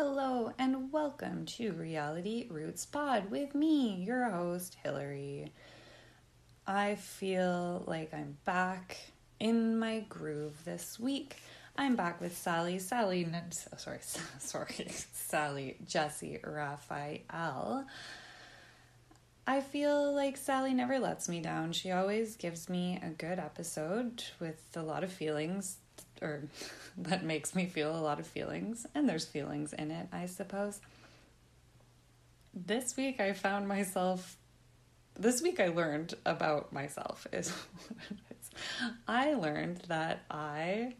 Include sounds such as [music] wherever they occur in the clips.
Hello and welcome to Reality Roots Pod with me, your host, Hillary. I feel like I'm back in my groove this week. I'm back with Sally, Sally, sorry, [laughs] sorry, Sally, Jessy, Raphael. I feel like Sally never lets me down. She always gives me a good episode with a lot of feelings or [laughs] that makes me feel a lot of feelings, and there's feelings in it, I suppose. This week I found myself this week I learned about myself [laughs] is I learned that I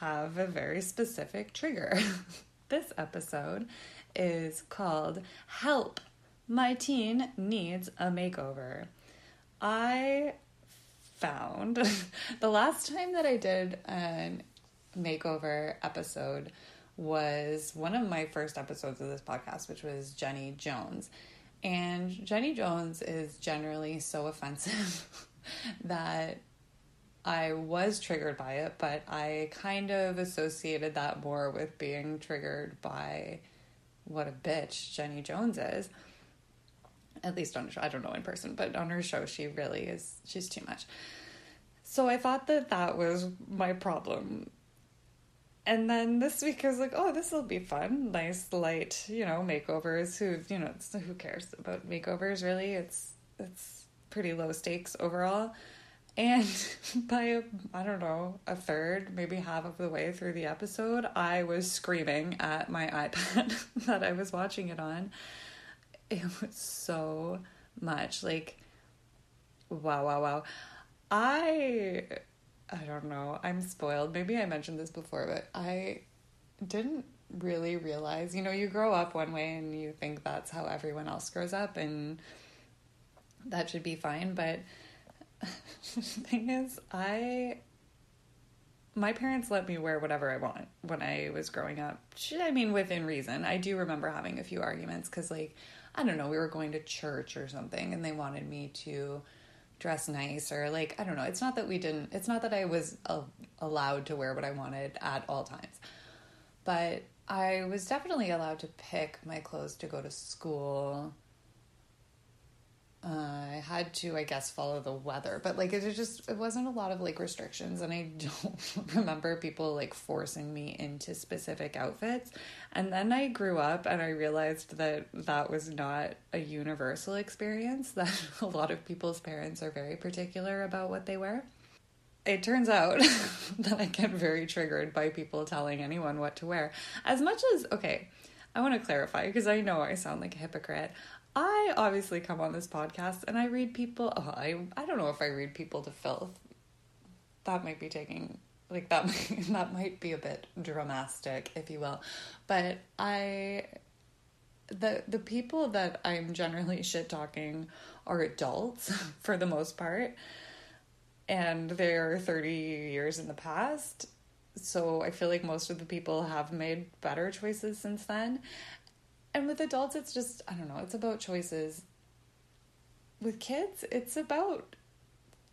have a very specific trigger. [laughs] this episode is called Help My Teen Needs a Makeover. I found the last time that I did an makeover episode was one of my first episodes of this podcast, which was Jenny Jones. And Jenny Jones is generally so offensive [laughs] that I was triggered by it, but I kind of associated that more with being triggered by what a bitch Jenny Jones is. At least on, her, I don't know in person, but on her show, she really is, she's too much. So I thought that that was my problem. And then this week I was like, oh, this will be fun. Nice, light, you know, makeovers. Who, you know, who cares about makeovers really? It's, it's pretty low stakes overall. And [laughs] by a, I don't know, a third, maybe half of the way through the episode, I was screaming at my [laughs] iPad that I was watching it on. It was so much like, wow, wow, wow. I I don't know. I'm spoiled. Maybe I mentioned this before, but I didn't really realize, you know, you grow up one way and you think that's how everyone else grows up and that should be fine, but [laughs] the thing is, I my parents let me wear whatever I want when I was growing up. I mean, within reason. I do remember having a few arguments because, like, I don't know, we were going to church or something and they wanted me to dress nice or like I don't know. It's not that we didn't. It's not that I was uh, allowed to wear what I wanted at all times, but I was definitely allowed to pick my clothes to go to school I had to, I guess, follow the weather, but like it was just, it wasn't a lot of like restrictions, and I don't [laughs] remember people like forcing me into specific outfits. And then I grew up and I realized that that was not a universal experience, [laughs] that a lot of people's parents are very particular about what they wear. It turns out [laughs] that I get very triggered by people telling anyone what to wear. As much as, okay, I want to clarify because I know I sound like a hypocrite. I obviously come on this podcast and I read people. Oh, I I don't know if I read people to filth. That might be taking like that. [laughs] Might, that might be a bit dramatic, if you will. But I, the the people that I'm generally shit talking are adults [laughs] for the most part, and they're thirty years in the past. So I feel like most of the people have made better choices since then, and with adults, it's just, I don't know, it's about choices. With kids, it's about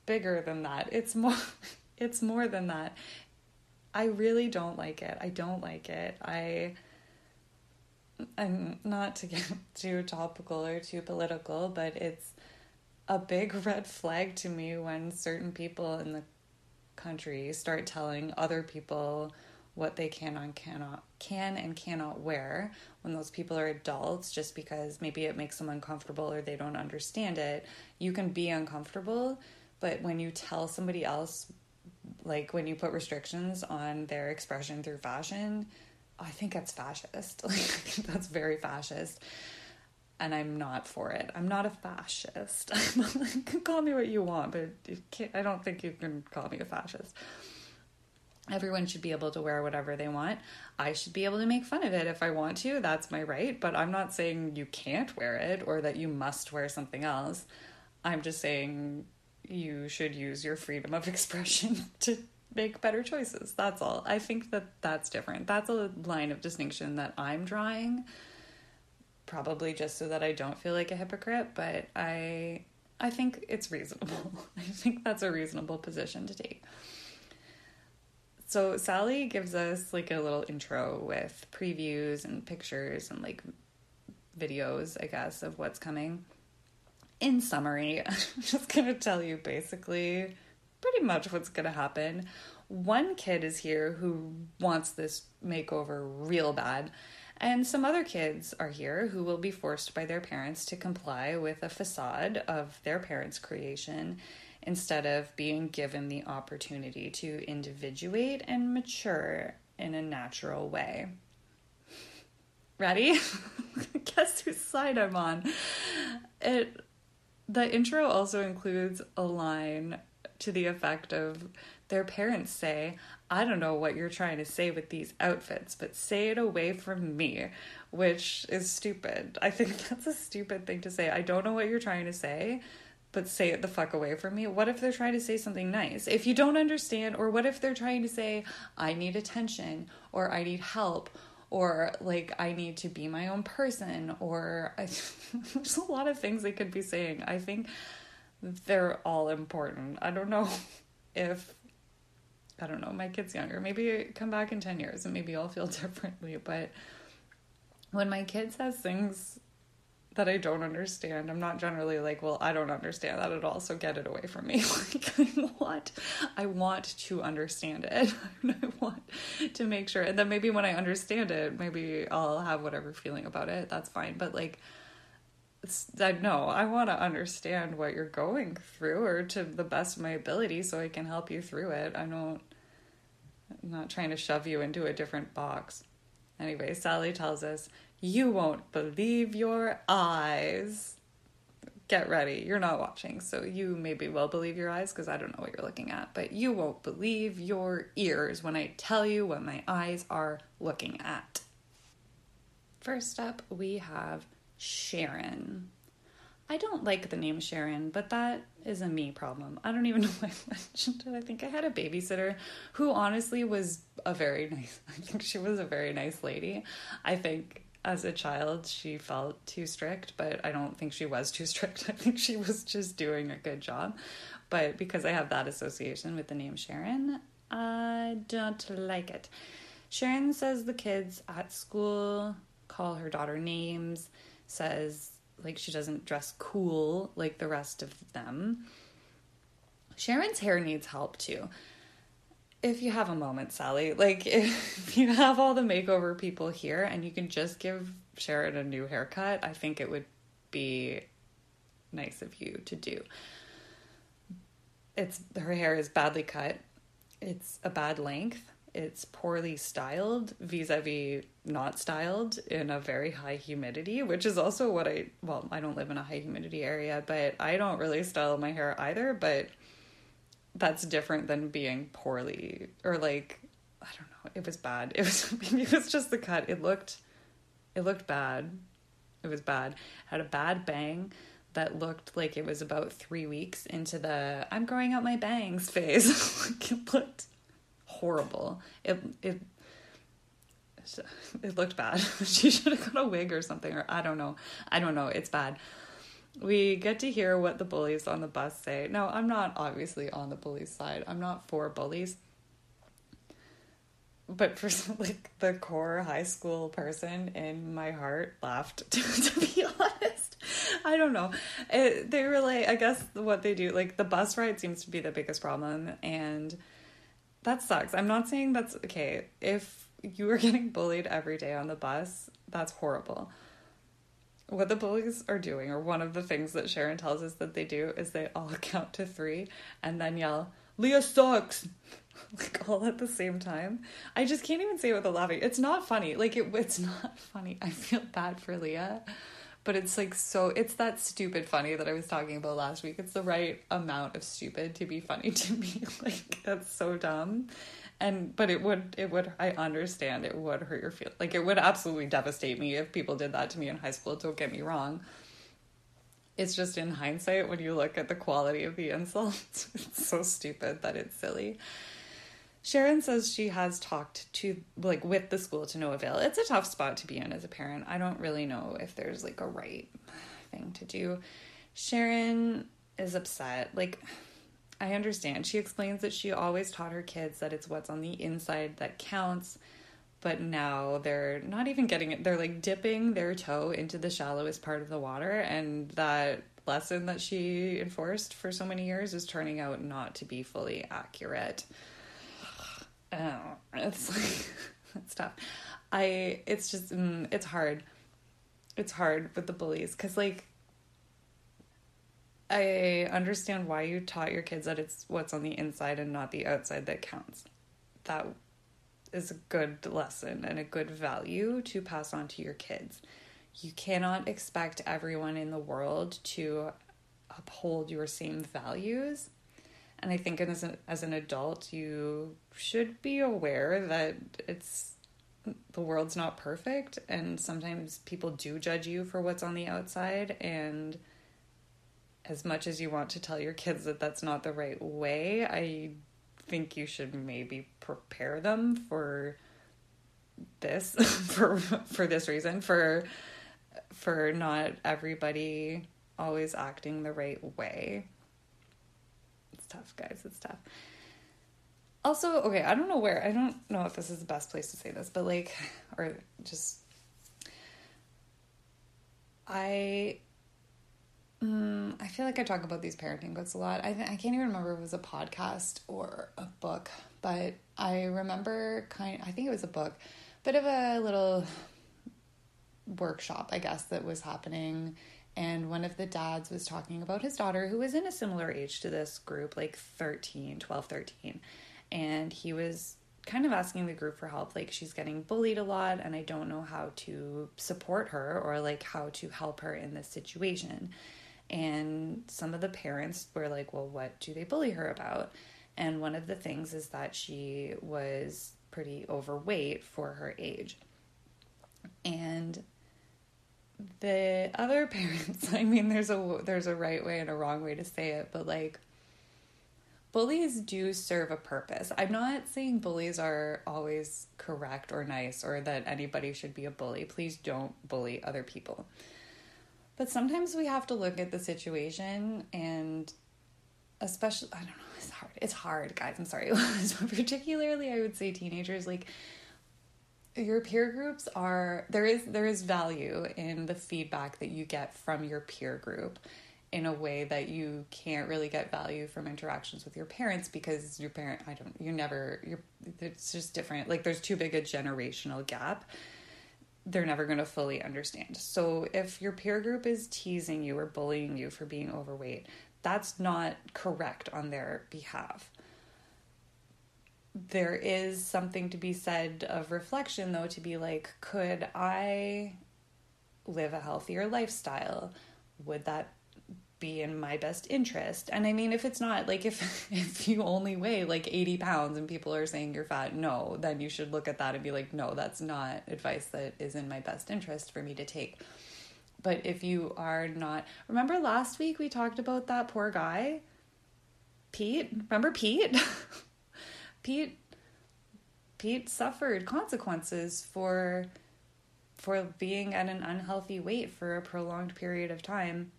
bigger than that. It's more, [laughs] it's more than that. I really don't like it. I don't like it. I, I'm not to get [laughs] too topical or too political, but it's a big [laughs] red flag to me when certain people in the country start telling other people what they can cannot can and cannot wear when those people are adults just because maybe it makes them uncomfortable or they don't understand it you can be uncomfortable but when you tell somebody else like when you put restrictions on their expression through fashion i think that's fascist. [laughs] Like that's very fascist. And i'm not for it. I'm not a fascist. [laughs] Call me what you want but i don't think you can call me a fascist Everyone should be able to wear whatever they want. I should be able to make fun of it if I want to. That's my right. But I'm not saying you can't wear it or that you must wear something else. I'm just saying you should use your freedom of [laughs] expression [laughs] to make better choices. That's all. I think that that's different. That's a line of distinction that I'm drawing. Probably just so that I don't feel like a hypocrite, but I I think it's reasonable. [laughs] I think that's a reasonable position to take. So Sally gives us like a little intro with previews and pictures and like videos, I guess, of what's coming. In summary, [laughs] I'm just going to tell you basically pretty much what's going to happen. One kid is here who wants this makeover real bad, and some other kids are here who will be forced by their parents to comply with a facade of their parents' creation instead of being given the opportunity to individuate and mature in a natural way. Ready? [laughs] Guess whose side I'm on. It the intro also includes a line to the effect of their parents say, I don't know what you're trying to say with these outfits, but say it away from me, which is stupid. I think [laughs] that's a stupid thing to say. I don't know what you're trying to say, but say it the fuck away from me. What if they're trying to say something nice? If you don't understand, or what if they're trying to say, I need attention, or I need help, or like I need to be my own person, or I, [laughs] there's a lot of things they could be saying. I think they're all important. I don't know [laughs] if I don't know, my kid's younger. Maybe come back in 10 years and maybe I'll feel [laughs] differently. But when my kid says things that I don't understand, I'm not generally like, well, I don't understand that at all, so get it away from me. [laughs] like I want I want to understand it. [laughs] I want to make sure. And then maybe when I understand it, maybe I'll have whatever feeling about it. That's fine. But like I know I want to understand what you're going through or to the best of my ability so I can help you through it. I don't I'm not trying to shove you into a different box. Anyway, Sally tells us, You won't believe your eyes. Get ready. You're not watching, so you maybe will believe your eyes because I don't know what you're looking at, but you won't believe your ears when I tell you what my eyes are looking at. First up, we have Sharon. I don't like the name Sharon, but that is a me problem. I don't even [laughs] know why I mentioned it. I think I had a babysitter who honestly was a very nice, [laughs] I think she was a very nice lady. I think as a child she felt too strict, but I don't think she was too [laughs] strict. I think she was just doing a good job. But because I have that association with the name Sharon, I don't like it. Sharon says the kids at school call her daughter names says like she doesn't dress cool like the rest of them. Sharon's hair needs help too. If you have a moment, Sally, like [laughs] if you have all the makeover people here and you can just give Sharon a new haircut, I think it would be nice of you to do. It's her hair is badly cut. It's a bad length it's poorly styled vis-a-vis not styled in a very high humidity which is also what i well i don't live in a high humidity area but i don't really style my hair either but that's different than being poorly or like i don't know it was bad it was maybe [laughs] it was just the cut it looked it looked bad it was bad had a bad bang that looked like it was about three weeks into the i'm growing out my bangs phase [laughs] it looked horrible. It it it looked bad. [laughs] she should have got a wig or something, or I don't know. I don't know. It's bad. We get to hear what the bullies on the bus say. No, I'm not obviously on the bullies' side. I'm not for bullies. But for [laughs] like the core high school person in my heart laughed to, [laughs] to be honest. I don't know. It, they were like, I guess what they do, like the bus ride seems to be the biggest problem, and that sucks. I'm not saying that's okay. If you are [laughs] getting bullied every day on the bus, that's horrible. What the bullies are doing, or one of the things that Sharon tells us that they do, is they all [laughs] count to three and then yell, Leah sucks! [laughs] like all at the same time. I just can't even say it without laughing. It's not funny. Like it, it's [laughs] not funny. I feel bad for Leah but it's like so it's that stupid funny that I was talking about last week. It's the right amount of stupid to be funny to me. like that's so dumb. And but it would it would I understand it would hurt your feel like it would absolutely devastate me if people did that to me in high school, don't get me wrong. It's just in hindsight when you look at the quality of the insults, [laughs] it's so stupid that it's silly. Sharon says she has talked to like with the school to no avail. It's a tough spot to be in as a parent. I don't really know if there's like a right thing to do. Sharon is upset. Like I understand. She explains that she always taught her kids that it's what's on the inside that counts, but now they're not even getting it. They're like dipping their toe into the shallowest part of the water, and that lesson that she enforced for so many years is turning out not to be fully accurate. [sighs] Oh, it's like [laughs] it's tough. I it's just mm, it's hard. It's hard with the bullies because like I understand why you taught your kids that it's what's on the inside and not the outside that counts. That is a good lesson and a good value to pass on to your kids. You cannot expect everyone in the world to uphold your same values. And I think as, a, as an adult, you should be aware that it's the world's not perfect and sometimes people do judge you for what's on the outside and as much as you want to tell your kids that that's not the right way, I think you should maybe prepare them for this [laughs] for for this reason for for not everybody always acting the right way. It's tough, guys. It's tough. Also, okay, I don't know where. I don't know if this is the best place to say this, but like or just I Mm, I feel like I talk about these parenting books a lot. I, I can't even remember if it was a podcast or a book, but I remember kind. I think it was a book, bit of a little workshop, I guess, that was happening. And one of the dads was talking about his daughter, who was in a similar age to this group, like 13, 12, 13. And he was kind of asking the group for help. Like, she's getting bullied a lot, and I don't know how to support her or like how to help her in this situation. And some of the parents were like, well, what do they bully her about? And one of the things is that she was pretty overweight for her age. And the other [laughs] parents, I mean there's a there's a right way and a wrong way to say it, but like bullies do serve a purpose. I'm not saying bullies are always correct or nice or that anybody should be a bully. Please don't bully other people. But sometimes we have to look at the situation and especially I don't know, [laughs] it's hard. It's hard, guys. I'm sorry. [laughs] Particularly I would say teenagers like your peer groups are there is there is value in the feedback that you get from your peer group in a way that you can't really get value from interactions with your parents because your parent I don't you never you're it's just different like there's too big a generational gap they're never going to fully understand. So if your peer group is teasing you or bullying you for being overweight, that's not correct on their behalf. There is something to be said of reflection, though, to be like, could I live a healthier lifestyle? Would that be in my best interest. And I mean, if it's not like if [laughs] if you only weigh like 80 pounds and people are saying you're fat, no, then you should look at that and be like, no, that's not advice that is in my best interest for me to take. But if you are not, remember last week we talked about that poor guy, Pete? Remember Pete? [laughs] Pete Pete suffered consequences for for being at an unhealthy weight for a prolonged period of time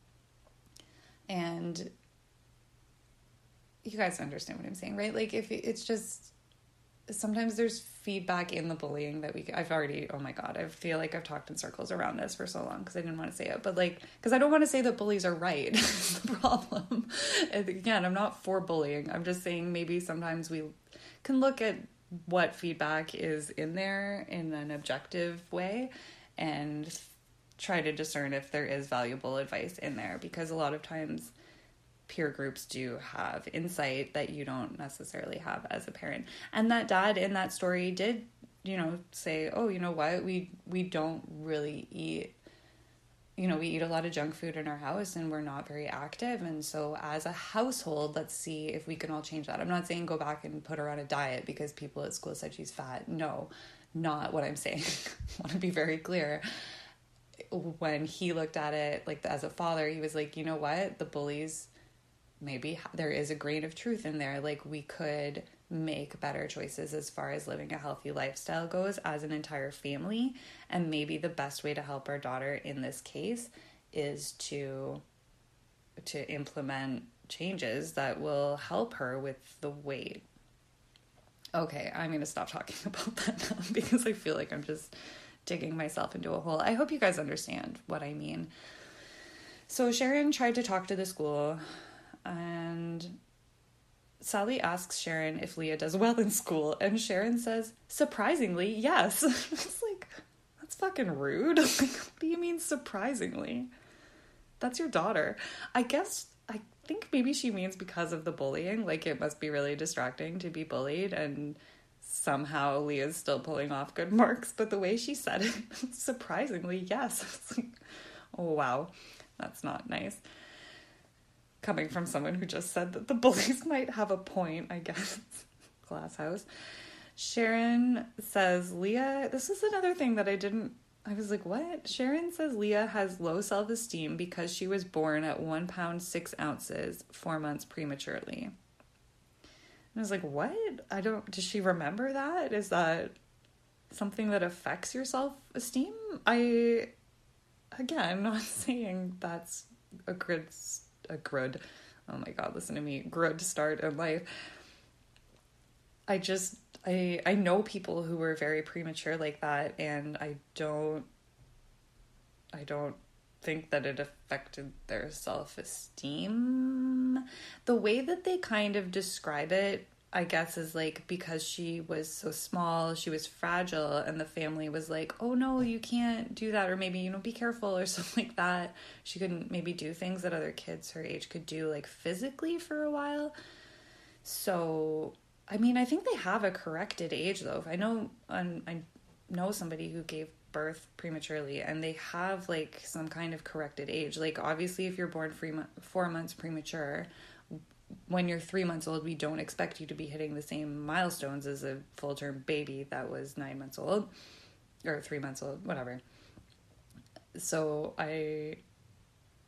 and you guys understand what I'm saying, right? Like if it's just sometimes there's feedback in the bullying that we I've already oh my god I feel like I've talked in circles around this for so long because I didn't want to say it. But like because I don't want to say that bullies are right [laughs] the problem. Again I'm not for bullying. I'm just saying maybe sometimes we can look at what feedback is in there in an objective way and try to discern if there is valuable advice in there because a lot of times peer groups do have insight that you don't necessarily have as a parent. And that dad in that story did, you know, say, "Oh, you know what? We we don't really eat you know, we eat a lot of junk food in our house and we're not very active. And so, as a household, let's see if we can all change that. I'm not saying go back and put her on a diet because people at school said she's fat. No, not what I'm saying. [laughs] I want to be very clear when he looked at it like as a father, he was like, you know what, the bullies, maybe there is a grain of truth in there. Like we could make better choices as far as living a healthy lifestyle goes as an entire family, and maybe the best way to help our daughter in this case is to to implement changes that will help her with the weight. Okay, I'm going to stop talking [laughs] about that now because I feel like I'm just digging myself into a hole. I hope you guys understand what I mean. So Sharon tried to talk to the school and Sally asks Sharon if Leah does well in school, and Sharon says, surprisingly, yes. [laughs] it's like, that's fucking rude. [laughs] Like, what do you mean surprisingly? That's your daughter. I guess, I think maybe she means because of the bullying. Like, it must be really distracting to be bullied, and somehow Leah's still pulling off good marks. But the way she said it, [laughs] surprisingly, yes. [laughs] Like, oh, wow, that's not nice coming from someone who just said that the [laughs] bullies might have a point, I guess. Glass house. Sharon says Leah, this is another thing that I didn't, I was like, what? Sharon says Leah has low self esteem because she was born at one pound six ounces, four months prematurely. I was like, what? I don't, does she remember that? Is that something that affects your self esteem? I, again, [laughs] not saying that's a good a good, oh my god, listen to me, good start in life. I just I I know people who were very premature like that and I don't I don't think that it affected their self-esteem. The way that they kind of describe it I guess is like because she was so small, she was fragile, and the family was like, oh no, you can't do that, or maybe, you know, be careful, or [laughs] something like that. She couldn't maybe do things that other kids her age could do, like physically for a while. So, I mean, I think they have a corrected age though. I know, um, I know somebody who gave birth prematurely and they have like some kind of corrected age. Like, obviously, if you're born three mo- four months premature, when you're three months old, we don't expect you to be hitting the same milestones as a full term baby that was nine months old or three months old, whatever. So I,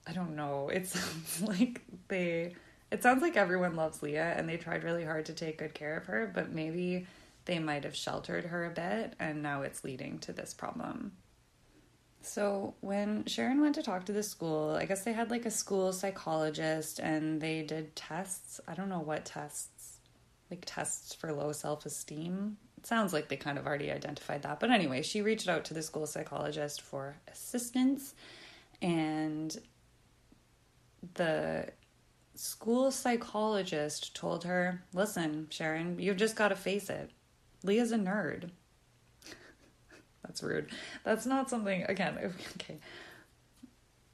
I don't know. [laughs] It sounds like they, it sounds like everyone loves Leah and they tried really hard to take good care of her, but maybe they might have sheltered her a bit and now it's leading to this problem. So, when Sharon went to talk to the school, I guess they had like a school psychologist and they did tests. I don't know what tests, like tests for low self esteem. It sounds like they kind of already identified that. But anyway, she reached out to the school psychologist for assistance and the school psychologist told her, Listen, Sharon, you've just got to face it. Leah's a nerd. That's rude. That's not something, again, [laughs] okay.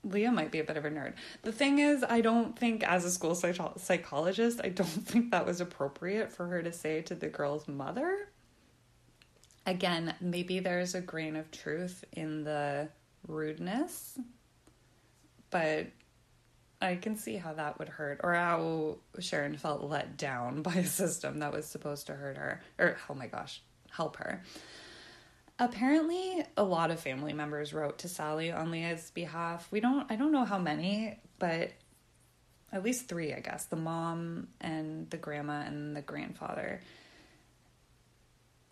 Leah might be a bit of a nerd. The thing is, I don't think, as a school psych- psychologist, I don't [laughs] think that was appropriate for her to say to the girl's mother. Again, maybe there's a grain of truth in the rudeness, but I can see how that would hurt, or how Sharon felt let down [laughs] by a system that was supposed to hurt her, or oh my gosh, help her. Apparently, a lot of family members wrote to Sally on Leah's behalf. We don't, I don't know how many, but at least three, I guess the mom and the grandma and the grandfather.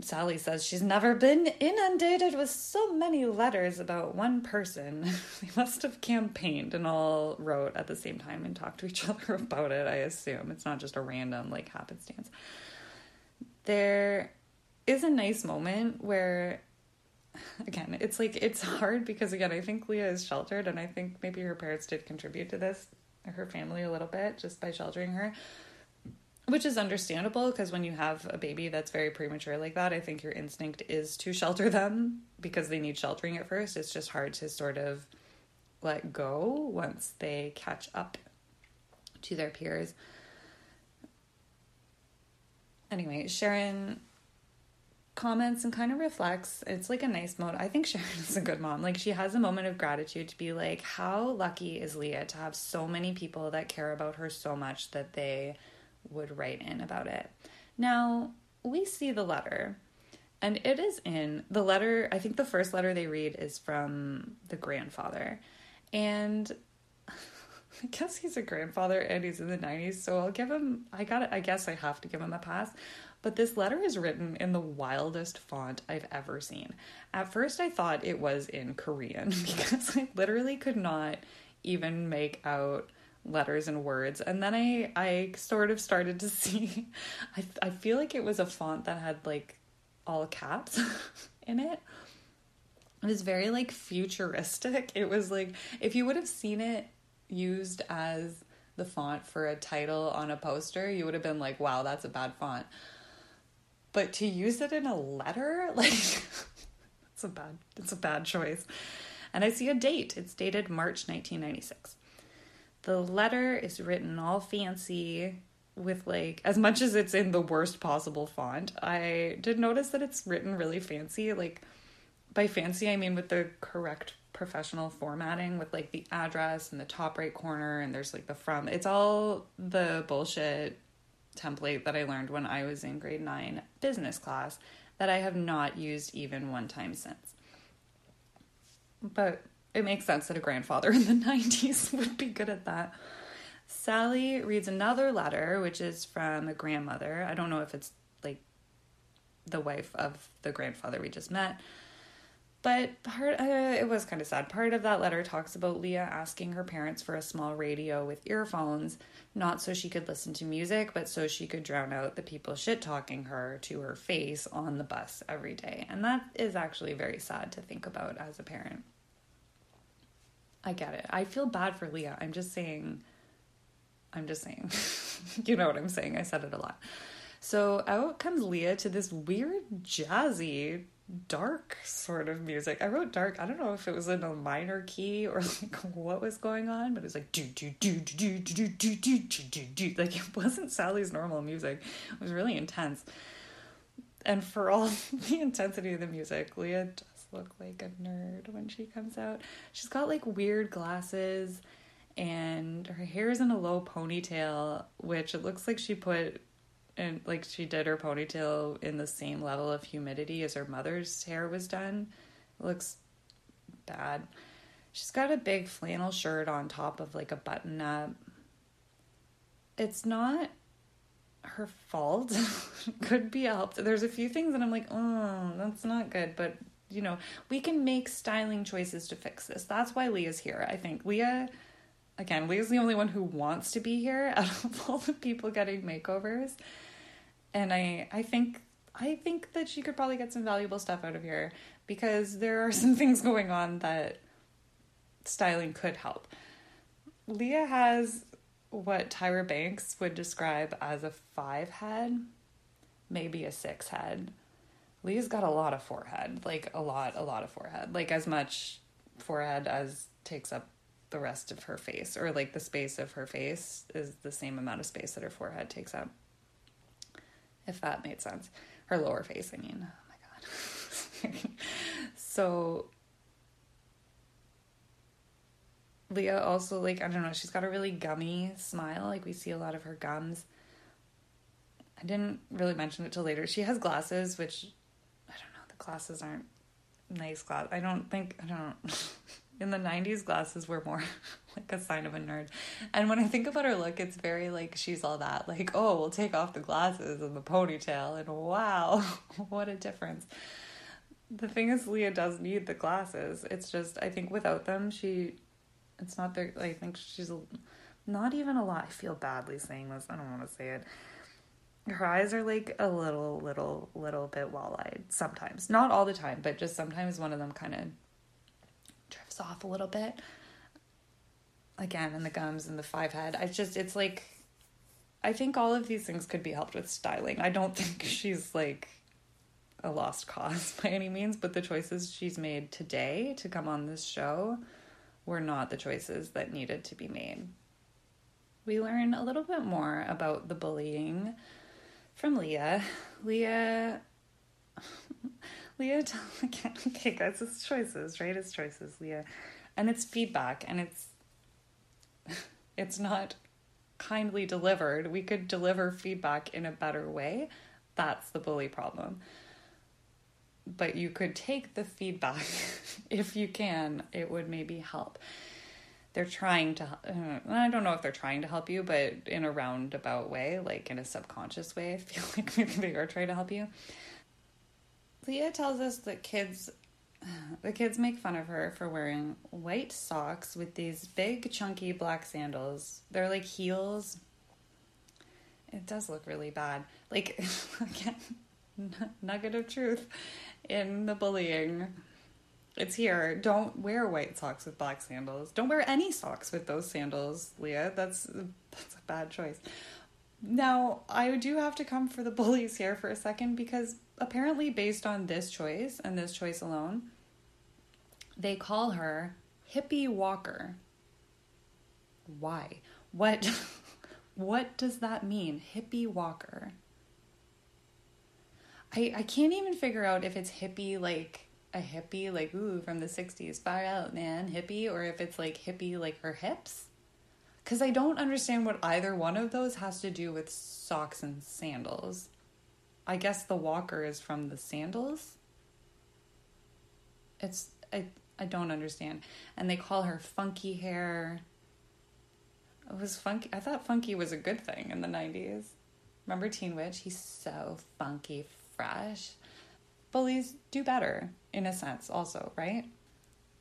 Sally says she's never been inundated with so many letters about one person. [laughs] they must have campaigned and all wrote at the same time and talked to each [laughs] other about it, I assume. It's not just a random, like, happenstance. There is a nice moment where [sighs] again, it's like it's hard because again, I think Leah is sheltered, and I think maybe her parents did contribute to this, her family a little bit, just by sheltering her, which is understandable because when you have a baby that's very premature like that, I think your instinct is to shelter them because they need sheltering at first. It's just hard to sort of let go once they catch up to their peers. Anyway, Sharon comments and kind of reflects. It's like a nice mode. I think Sharon [laughs] is a good mom. Like she has a moment of gratitude to be like, how lucky is Leah to have so many people that care about her so much that they would write in about it. Now, we see the letter. And it is in the letter, I think the first letter they read is from the grandfather. And [laughs] I guess he's a grandfather and he's in the 90s, so I'll give him I got it. I guess I have to give him a pass. But this letter is written in the wildest font I've ever seen. At first, I thought it was in Korean [laughs] because I literally could not even make out letters and words. And then i i sort of started to [laughs] see i i feel like it was a font that had like all caps [laughs] in it. It was very like futuristic. It was like if you would have seen it used as the font for a title on a poster you would have been like wow that's a bad font. But to use it in a letter [laughs] like it's a bad it's a bad choice. And i see a date. It's dated march 1996 the letter is written all fancy with like as much as it's in the worst possible font. I did notice that it's written really fancy. Like by fancy I mean with the correct professional formatting with like the address and the top right corner and there's like the from. It's all the bullshit template that I learned when I was in grade 9 business class that I have not used even one time since. But it makes sense that a grandfather [laughs] in the 90s [laughs] would be good at that. Sally reads another letter, which is from a grandmother. I don't know if it's like the wife of the grandfather we just met. But part uh, it was kind of sad. Part of that letter talks about Leah asking her parents for a small radio with earphones, not so she could listen to music, but so she could drown out the people shit talking her to her face on the bus every day. And that is actually very sad to think about as a parent. I get it. I feel bad for Leah. I'm just saying, I'm just saying. you know what I'm saying. I said it a lot. So out comes Leah to this weird, jazzy, dark sort of music. I wrote dark. I don't know if it was in a minor key or like what was going on, but it was like do do do do do do do do do do do. Like it wasn't Sally's normal music. It was really intense. And for all the intensity of the music, Leah look like a nerd when she comes out. She's got like weird glasses and her hair is in a low ponytail, which it looks like she put and like she did her ponytail in the same level of humidity as her mother's hair was done. It looks bad. She's got a big flannel shirt on top of like a button up. It's not her fault. [laughs] Could be helped. There's a few things that I'm like, oh, that's not good, but you know, we can make styling choices to fix this. That's why Leah's here. I think Leah, again, Leah's the only one who wants to be here [laughs] out of all the people getting makeovers. And I, I think, I think that she could probably get some valuable stuff out of here because there are [laughs] some things going on that styling could help. Leah has what Tyra Banks would describe as a five head, maybe a six head Lee's got a lot of forehead, like a lot, a lot of forehead, like as much forehead as takes up the rest of her face, or like the space of her face is the same amount of space that her forehead takes up. If that made sense. Her lower face, I mean. Oh my god. [laughs] so Leah also like I don't know, she's got a really gummy smile. Like we see a lot of her gums. I didn't really mention it till later. She has glasses, which glasses aren't nice glasses. I don't think I don't. [laughs] In the '90s, glasses were more [laughs] like a sign of a nerd. And when I think about her look, it's very like she's all that. Like, oh, we'll take off the glasses and the ponytail, and wow, [laughs] what a difference. The thing is, Leah does need the glasses. It's just I think without them, she, it's not there. I think she's not even a lot. I feel badly saying this. I don't want to say it her eyes are like a little, little, little bit wall-eyed sometimes. Not all the time, but just sometimes one of them kind of drifts off a little bit. Again, and the gums and the five head. I just, it's like, I think all of these things could be helped with styling. I don't [laughs] think she's like a lost cause [laughs] by any means, but the choices she's made today to come on this show were not the choices that needed to be made. We learn a little bit more about the bullying from Leah. Leah. [laughs] Leah, [laughs] okay, guys, it's choices, right? It's choices, Leah, and it's feedback, and it's [laughs] it's not kindly delivered. We could deliver feedback in a better way. That's the bully problem. But you could take the feedback if you can. It would maybe help they're trying to uh, i don't know if they're trying to help you but in a roundabout way like in a subconscious way [laughs] i feel like maybe they are trying to help you leah tells us that kids [sighs] the kids make fun of her for wearing white socks with these big, chunky black sandals. They're like heels. It does look really bad. Like, [laughs] again, [laughs] nugget of truth in the bullying. It's here. Don't wear white socks with black sandals. Don't wear any socks with those sandals, Leah. That's that's a bad choice. Now, I do have to come for the [laughs] bullies here for a second because apparently, based on this choice and this choice alone, they call her Hippie Walker. Why? What? [laughs] what does that mean? Hippie Walker. I I can't even figure out if it's hippie like a hippie like ooh from the 60s far out man hippie or if it's like hippie like her hips? Because i don't understand what either one of those has to do with socks and sandals. I guess the walker is from the sandals. It's i i don't understand. And they call her funky hair. It was funky i thought funky was a good thing in the 90s remember teen witch? He's so funky fresh bullies do better in a sense, also, right?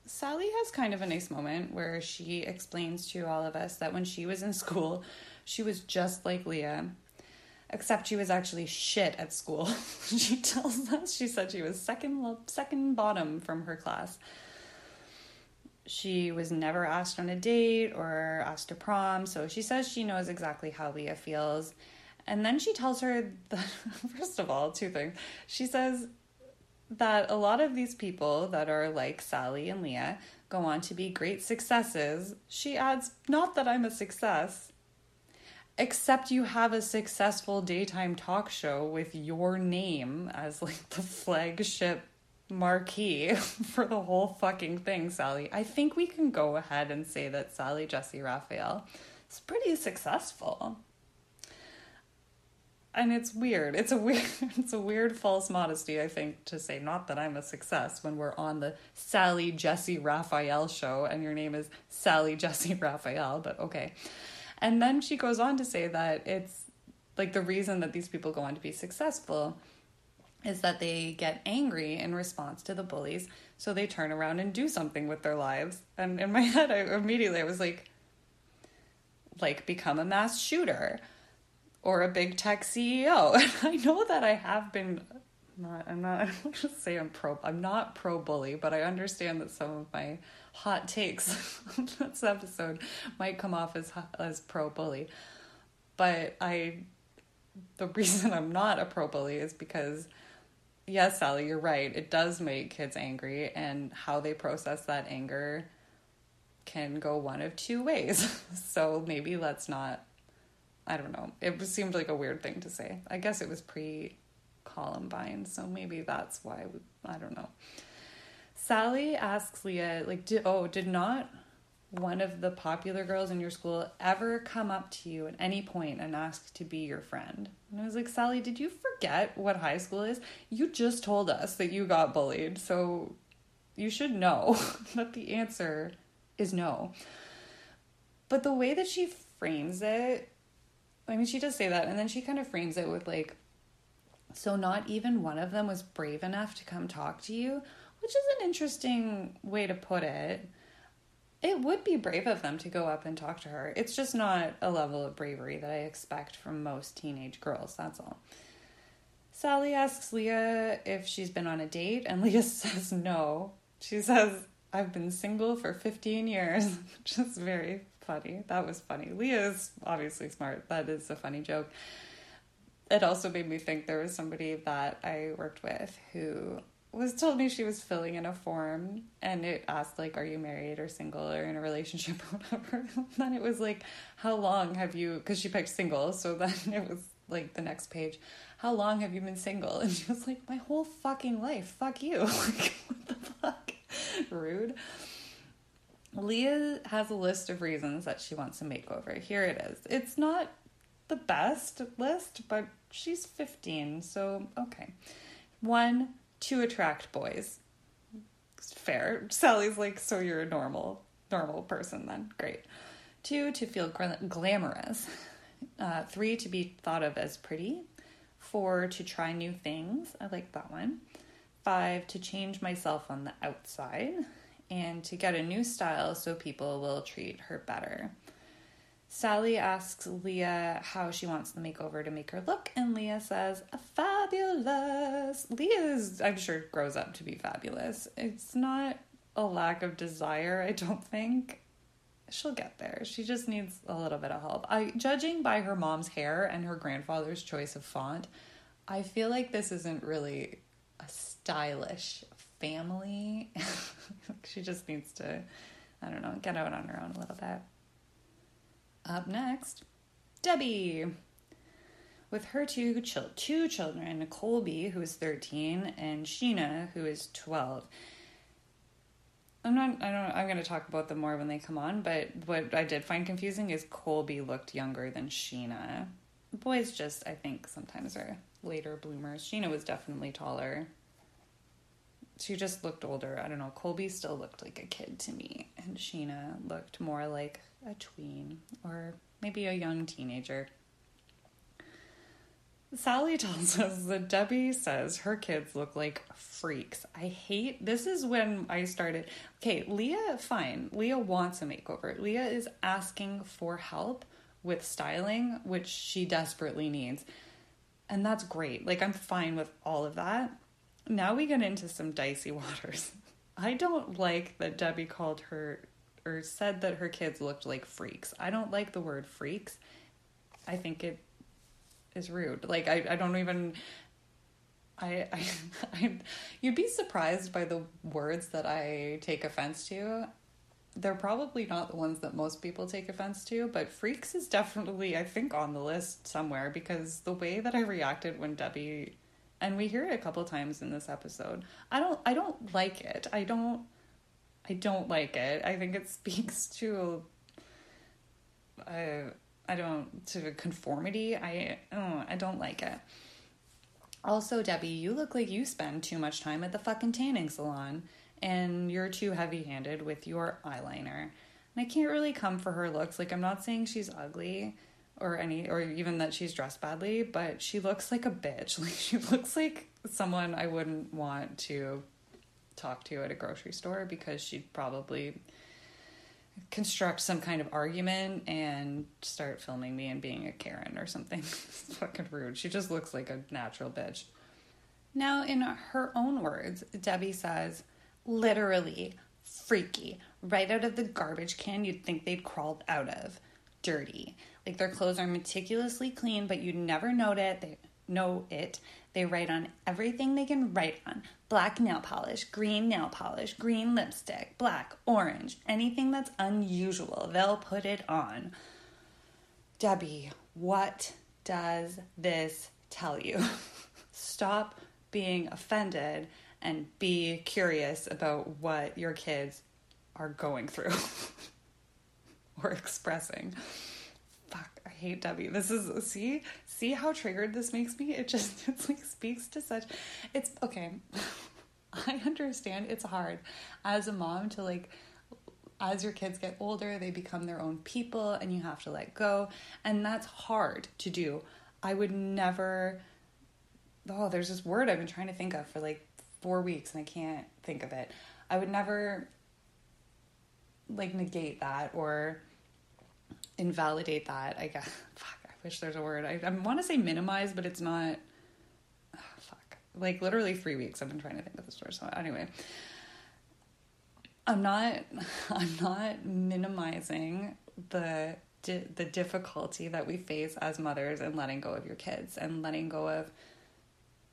Sally has kind of a nice moment where she explains to all of us that when she was in school, she was just like Leah, except she was actually shit at school. [laughs] she tells us she said she was second second bottom from her class. She was never asked on a date or asked to prom, so she says she knows exactly how Leah feels. And then she tells her that, [laughs] first of all, two things. She says that a lot of these people that are like Sally and Leah go on to be great successes. She adds, Not that I'm a success, except you have a successful daytime talk show with your name as like the flagship marquee [laughs] for the whole fucking thing, Sally. I think we can go ahead and say that Sally Jessy Raphael is pretty successful and it's weird. It's a weird [laughs] it's a weird false modesty, I think, to say not that I'm a success when we're on the Sally Jessy Raphael show and your name is Sally Jessy [laughs] Raphael, but okay. And then she goes on to say that it's like the reason that these people go on to be successful is that they get angry in response to the bullies, so they turn around and do something with their lives. And in my [laughs] head, I immediately I was like, like become a mass shooter or a big tech CEO. [laughs] And I know that I have been not I'm not [laughs] I don't want to say I'm pro I'm not pro bully, but I understand that some of my hot takes [laughs] on this episode might come off as as pro bully. But I the reason I'm not a pro bully is because yes, Sally, you're right. It does make kids angry and how they process that anger can go one of two ways. so maybe let's not I don't know. It seemed like a weird thing to say. I guess it was pre Columbine, so maybe that's why. We, I don't know. Sally asks Leah, like, did, oh, did not one of the popular girls in your school ever come up to you at any point and ask to be your friend? And I was like, Sally, did you forget what high school is? You just told us that you got bullied, so you should know [laughs] that the answer is no. But the way that she frames it I mean, she does say that, and then she kind of frames it with like, so not even one of them was brave enough to come talk to you, which is an interesting way to put it. It would be brave of them to go up and talk to her. It's just not a level of bravery that I expect from most teenage girls, that's all. Sally asks Leah if she's been on a date, and [laughs] Leah says no. She says, I've been single for 15 years, [laughs] which is very funny. That was funny. Leah's obviously smart. That is a funny joke. It also made me think there was somebody that I worked with who was told me she was filling in a form and it asked like are you married or single or in a relationship [laughs] or whatever then it was like how long have you because she picked single so then [laughs] it was like the next page how long have you been single and she was like my whole fucking life fuck you [laughs] like what the fuck rude Leah has a list of reasons that she wants a makeover. Here it is. It's not the best list, but she's 15, so okay. One, to attract boys. Fair. Sally's like, so you're a normal, normal person then. Great. Two, to feel glamorous. Uh, three, to be thought of as pretty. Four, to try new things. I like that one. five to change myself on the outside and to get a new style so people will treat her better. Sally asks Leah how she wants the makeover to make her look, and Leah says, Fabulous. Leah is, I'm sure, grows up to be fabulous. It's not a lack of desire, I don't think. She'll get there. She just needs a little bit of help. I judging by her mom's hair and her grandfather's choice of font, I feel like this isn't really a stylish family. [laughs] she just needs to, I don't know, get out on her own a little bit. Up next, Debbie. With her two, chil- two children, Colby, who is 13, and Sheena, who is 12. I'm not, I don't, I'm going to talk about them more when they come on, but what I did find confusing is Colby looked younger than Sheena. Boys just, I think, sometimes are later bloomers. Sheena was definitely taller. She just looked older. I don't know. Colby still looked like a kid to me, and Sheena looked more like a tween or maybe a young teenager. Sally tells us that Debbie says her kids look like freaks. I hate this is when I started. Okay, Leah, fine. Leah wants a makeover. Leah is asking for help with styling, which she desperately needs. And that's great. Like, I'm fine with all of that. Now we get into some dicey [laughs] waters. I don't like that Debbie called her or said that her kids looked like freaks. I don't like the word freaks. I think it is rude. Like I, I don't even I, I, [laughs] I you'd be surprised by the words that I take offense to. They're probably not the ones that most people take offense to, but freaks is definitely I think on the list somewhere because the way that I reacted when Debbie and we hear it a couple times in this episode. I don't I don't like it. I don't I don't like it. I think it speaks [laughs] to uh, I don't to conformity. I oh, I don't like it. Also, Debbie, you look like you spend too much time at the fucking tanning salon and you're too heavy-handed with your eyeliner. And I can't really come for her looks. Like I'm not saying she's ugly or any or even that she's dressed badly, but she looks like a bitch. [laughs] Like she looks like someone I wouldn't want to talk to at a grocery store because she'd probably construct some kind of argument and start filming me and being a Karen or something. [laughs] it's fucking rude. She just looks like a natural bitch. Now, in her own words, Debbie says, literally freaky, right out of the garbage can you'd think they'd crawled out of. Dirty. Like their clothes are meticulously clean, but you'd never note it. They know it. They write on everything they can write on black nail polish, green nail polish, green lipstick, black, orange, anything that's unusual, they'll put it on. Debbie, what does this tell you? [laughs] Stop being offended and be curious about what your kids are going through [laughs] or expressing. Hate Debbie. This is see see how triggered this makes me? It just [laughs] it's like speaks to such it's okay. [laughs] I understand it's hard as a mom to like as your kids get older, they become their own people and you have to let go. And that's hard to do. I would never oh, there's this word I've been trying to think of for like four weeks and I can't think of it. I would never like negate that or invalidate that. I guess [laughs] fuck, I wish there's a word. I, I want to say minimize, but it's not. Oh, fuck, like literally three weeks. I've been trying to think of this word. So anyway, I'm not. [laughs] I'm not minimizing the the difficulty that we face as mothers and letting go of your kids and letting go of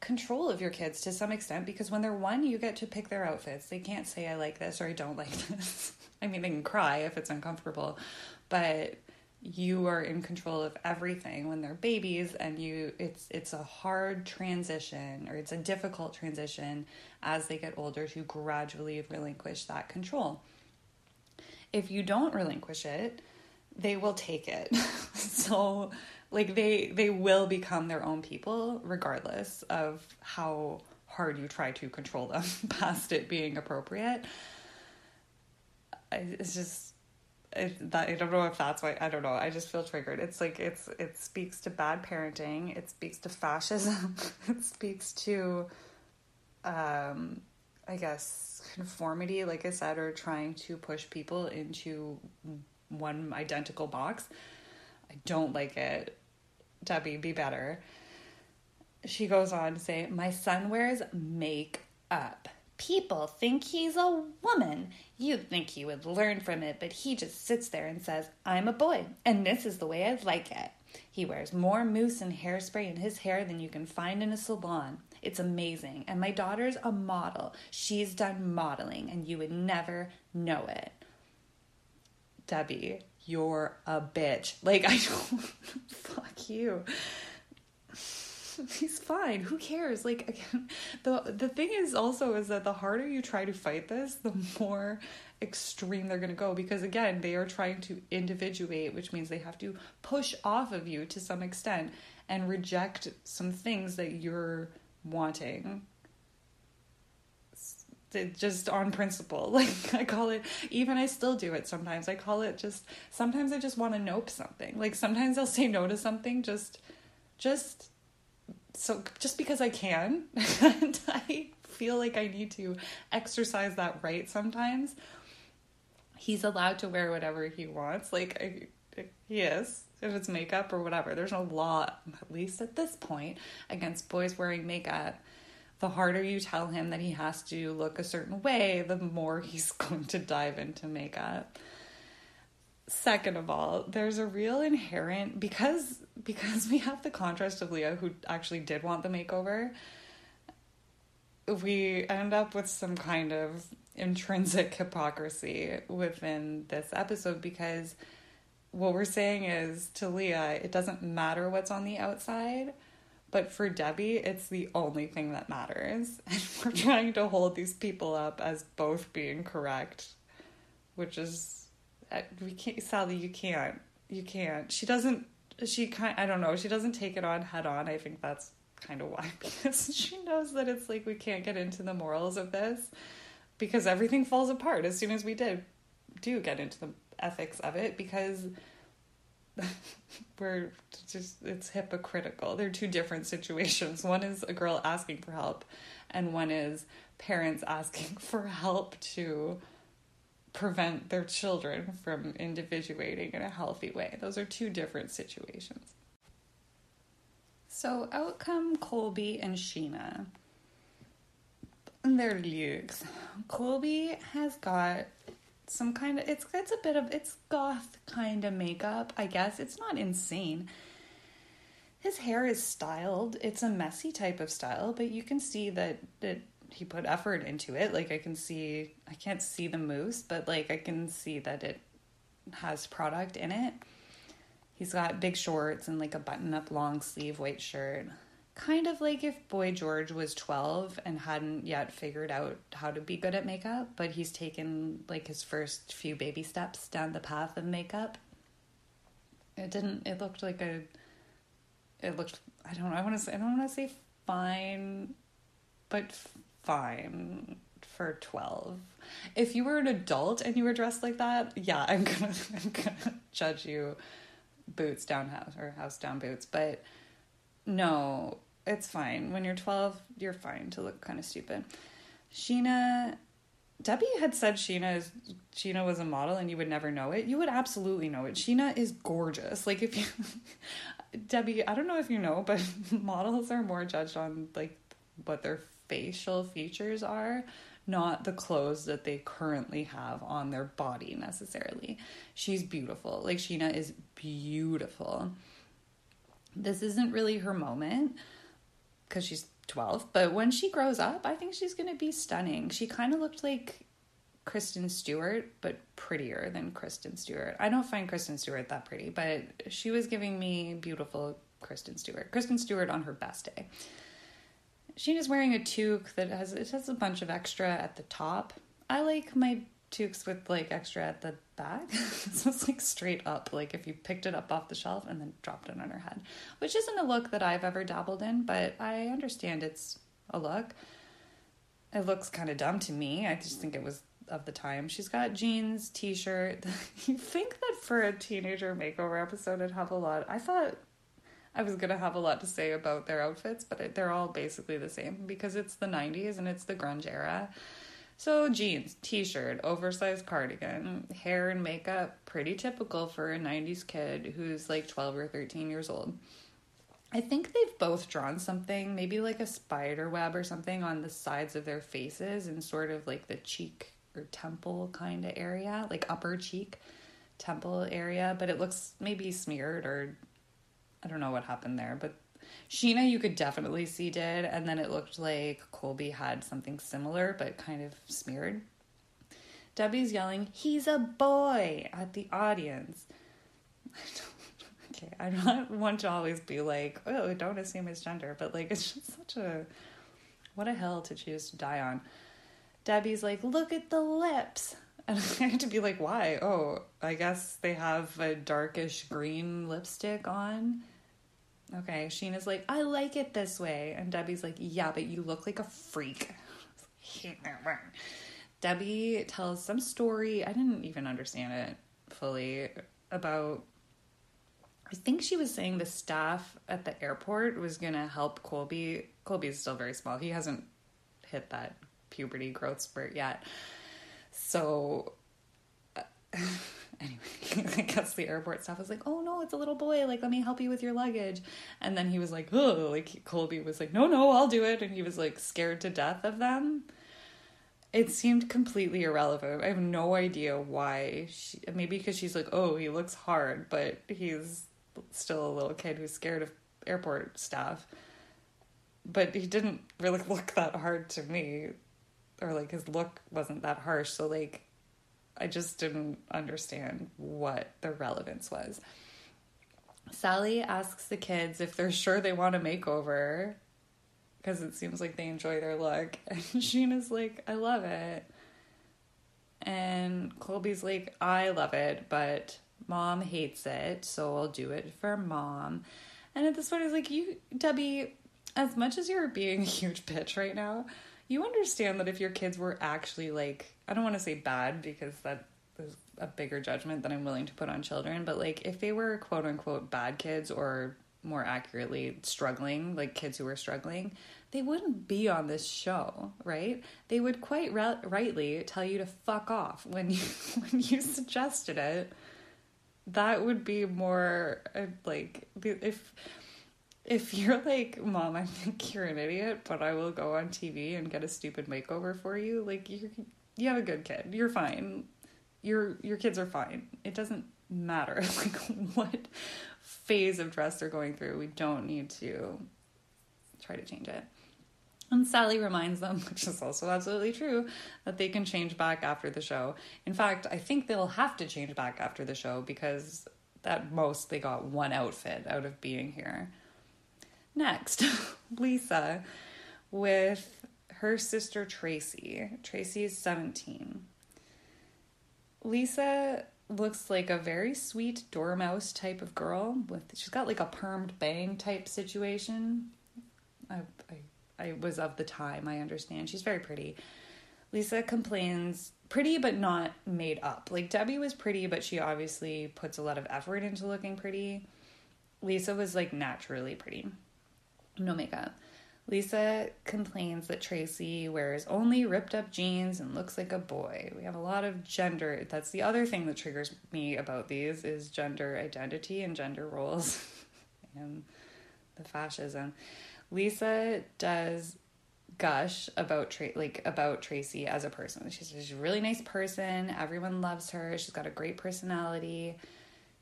control of your kids to some extent because when they're one, you get to pick their outfits. They can't say, I like this or I don't like [laughs] this. I mean, they can cry if it's uncomfortable, but you are in control of everything when they're babies and you it's it's a hard transition or it's a difficult transition as they get older to gradually relinquish that control. If you don't relinquish it they will take it. [laughs] So like they they will become their own people regardless of how hard you try to control them [laughs] past it being appropriate. It's just that I don't know if that's why I don't know. I just feel triggered. It's like it's it speaks to bad parenting. It speaks to fascism. [laughs] it speaks to um, I guess, conformity, like I said, or trying to push people into one identical box. I don't like it. Debbie, be better. She goes on to say, My son wears makeup. People think he's a woman. You'd think he would learn from it, but he just sits there and says, I'm a boy, and this is the way I like it. He wears more mousse and hairspray in his hair than you can find in a salon. It's amazing. And my daughter's a model. She's done modeling, and you would never know it. Debbie, you're a bitch. Like, I [laughs] don't. fuck you. [laughs] He's fine. Who cares? Like again, [laughs] the the thing is also is that the harder you try to fight this, the more extreme they're going to go because again, they are trying to individuate, which means they have to push off of you to some extent and reject some things that you're wanting just on principle. [laughs] Like I call it even I still do it sometimes. I call it just sometimes I just want to nope something. Like sometimes I'll say no to something just just so just because I can [laughs] and I feel like I need to exercise that right sometimes. He's allowed to wear whatever he wants. Like I, he is if it's makeup or whatever. There's no law, at least at this point, against boys wearing makeup the harder you tell him that he has to look a certain way, the more [laughs] he's going to dive into makeup. Second of all, there's a real inherent because because [laughs] we have the contrast of Leah who actually did want the makeover. We end up with some kind of intrinsic hypocrisy within this episode because what we're saying is to Leah, it doesn't matter what's on the outside but for Debbie, it's the only thing that matters. [laughs] And we're trying to hold these people up as both being correct, which is, uh, we can't, Sally, you can't. You can't. She doesn't, she kind, I don't know, she doesn't take it on head on. I think that's kind of why, [laughs] because she knows that it's like we can't get into the morals of this because everything falls apart as soon as we did do get into the ethics of it because [laughs] we're just it's hypocritical. They're two different situations. One is a girl asking for help and one is parents asking [laughs] for help to prevent their children from individuating in a healthy way. Those are two different situations. So out come Colby and Sheena. Their looks. Colby has got some kind of it's it's a bit of it's goth kind of makeup, I guess. It's not insane. His hair is styled. It's a messy type of style, but you can see that that he put effort into it. Like I can see I can't see the mousse, but like I can see that it has product in it. He's got big shorts and like a button up long sleeve white shirt kind of like if Boy George was 12 and hadn't yet figured out how to be good at makeup, but he's taken like his first few baby steps down the path of makeup. It didn't, it looked like a, it looked, I don't know, I want to say, I don't want to say fine, but fine for 12. If you were an adult and you were dressed like that, yeah, I'm [laughs] gonna, I'm gonna judge you boots down house or house down boots, but no, it's fine. When you're 12, you're fine to look kind of stupid. Sheena, Debbie had said Sheena is Sheena was a model and you would never know it. You would absolutely know it. Sheena is gorgeous. Like if you [laughs] Debbie, I don't know if you know, but [laughs] models are more judged on like what their facial features are, not the clothes that they currently have on their body necessarily. She's beautiful. Like Sheena is beautiful. This isn't really her moment because she's 12. But when she grows up, I think she's going to be stunning. She kind of looked like Kristen Stewart, but prettier than Kristen Stewart. I don't find Kristen Stewart that pretty, but she was giving me beautiful Kristen Stewart. Kristen Stewart on her best day. Sheena's wearing a toque that has it has a bunch of extra at the top. I like my toques with like extra at the back. [laughs] so it's like straight up, like if you picked it up off the shelf and then dropped it on her head, which isn't a look that I've ever dabbled in, but I understand it's a look. It looks kind of dumb to me. I just think it was of the time. She's got jeans, t shirt. [laughs] you think that for a teenager makeover episode, it'd have a lot. I thought I was gonna have a lot to say about their outfits, but they're all basically the same because it's the 90s and it's the grunge era. So, jeans, t shirt, oversized cardigan, hair and makeup, pretty typical for a 90s kid who's like 12 or 13 years old. I think they've both drawn something, maybe like a spider web or something on the sides of their faces and sort of like the cheek or temple kind of area, like upper cheek temple area, but it looks maybe smeared or I don't know what happened there, but Sheena, you could definitely see did, and then it looked like Colby had something similar but kind of smeared. Debbie's yelling, "He's a boy!" at the audience. [laughs] okay, I don't want to always be like, "Oh, don't assume his gender," but like it's just such a what a hell to choose to die on. Debbie's like, "Look at the lips." [laughs] And I had to be like, why? Oh, I guess they have a darkish green lipstick on. Okay, Sheena's like, I like it this way. And Debbie's like, yeah, but you look like a freak. [laughs] Debbie tells some story. I didn't even understand it fully about. I think she was saying the staff at the airport was going to help Colby. Colby's still very small. He hasn't hit that puberty growth spurt yet. So. Uh, [laughs] Anyway, [laughs] I guess the airport staff was like, "Oh no, it's a little boy. Like, let me help you with your luggage." And then he was like, "Oh," like Colby was like, "No, no, I'll do it," and he was like scared to death of them. It seemed completely irrelevant. I have no idea why. She, maybe because she's like, "Oh, he looks hard," but he's still a little kid who's scared of airport staff. But he didn't really [laughs] look that hard to me, or like his look wasn't that harsh. So like I just didn't understand what the relevance was. Sally asks the kids if they're sure they want a makeover because it seems like they enjoy their look. [laughs] And Sheena's like, I love it. And Colby's like, I love it, but mom hates it, so I'll do it for mom. And at this point, I was like, You, Debbie, as much as you're being a huge bitch right now, you understand that if your kids were actually like I don't want to say bad because that is a bigger judgment than I'm willing to put on children, but like if they were quote unquote bad kids or more accurately struggling, like kids who were struggling, they wouldn't be on this show, right? They would quite re- rightly tell you to fuck off when [laughs] you when you suggested it. That would be more uh, like if if you're like, Mom, I think [laughs] you're an idiot, but I will go on TV and get a stupid makeover for you, like you you have a good kid. You're fine. Your your kids are fine. It doesn't matter [laughs] like what phase of dress they're going through. We don't need to try to change it. And Sally reminds them, [laughs] which is also absolutely true, that they can change back after the show. In fact, I think they'll have to change back after the show because at most they got one outfit out of being here. Next, [laughs] Lisa with her sister Tracy. Tracy is 17. Lisa looks like a very sweet dormouse type of girl with she's got like a permed bang type situation. I, I I was of the time, I understand. She's very pretty. Lisa complains pretty but not made up. Like Debbie was pretty, but she obviously puts a lot of effort into looking pretty. Lisa was like naturally pretty no makeup. Lisa complains that Tracy wears only ripped up jeans and looks like a boy. We have a lot of gender. That's the other thing that triggers me about these is gender identity and gender roles [laughs] and the fascism. Lisa does gush about Tra- like about Tracy as a person. She's, she's a really nice person. Everyone loves her. She's got a great personality.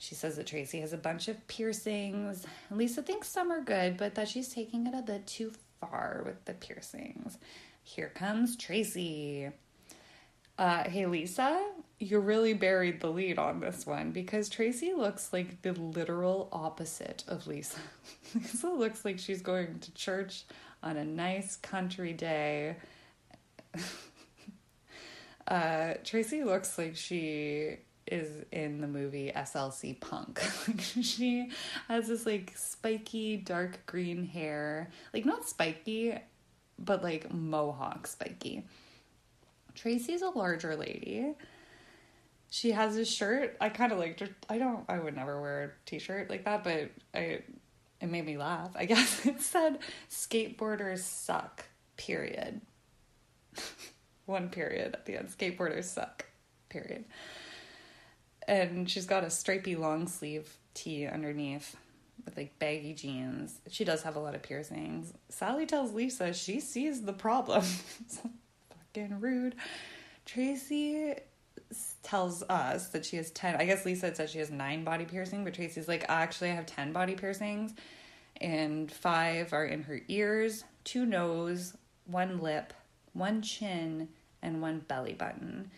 She says that Tracy has a bunch of piercings. Lisa thinks some are good, but that she's taking it a bit too far with the piercings. Here comes Tracy. Uh, hey, Lisa, you really buried the lead on this one because Tracy looks like the literal opposite of Lisa. [laughs] Lisa looks like she's going to church on a nice country day. [laughs] uh, Tracy looks like she is in the movie SLC Punk. [laughs] she has this like spiky dark green hair, like not spiky, but like mohawk spiky. Tracy's a larger lady. She has a shirt. I kind of liked her. I don't. I would never wear a t-shirt like that, but I. it made me laugh. I [laughs] guess it said skateboarders suck, period. [laughs] One period at the end. Skateboarders suck, period. And she's got a stripy long sleeve tee underneath with like baggy jeans. She does have a lot of piercings. Sally tells Lisa she sees the problem. [laughs] So fucking rude. Tracy tells us that she has 10 i guess lisa said she has nine body piercings, but tracy's like actually i have 10 body piercings and five are in her ears two nose one lip one chin and one belly button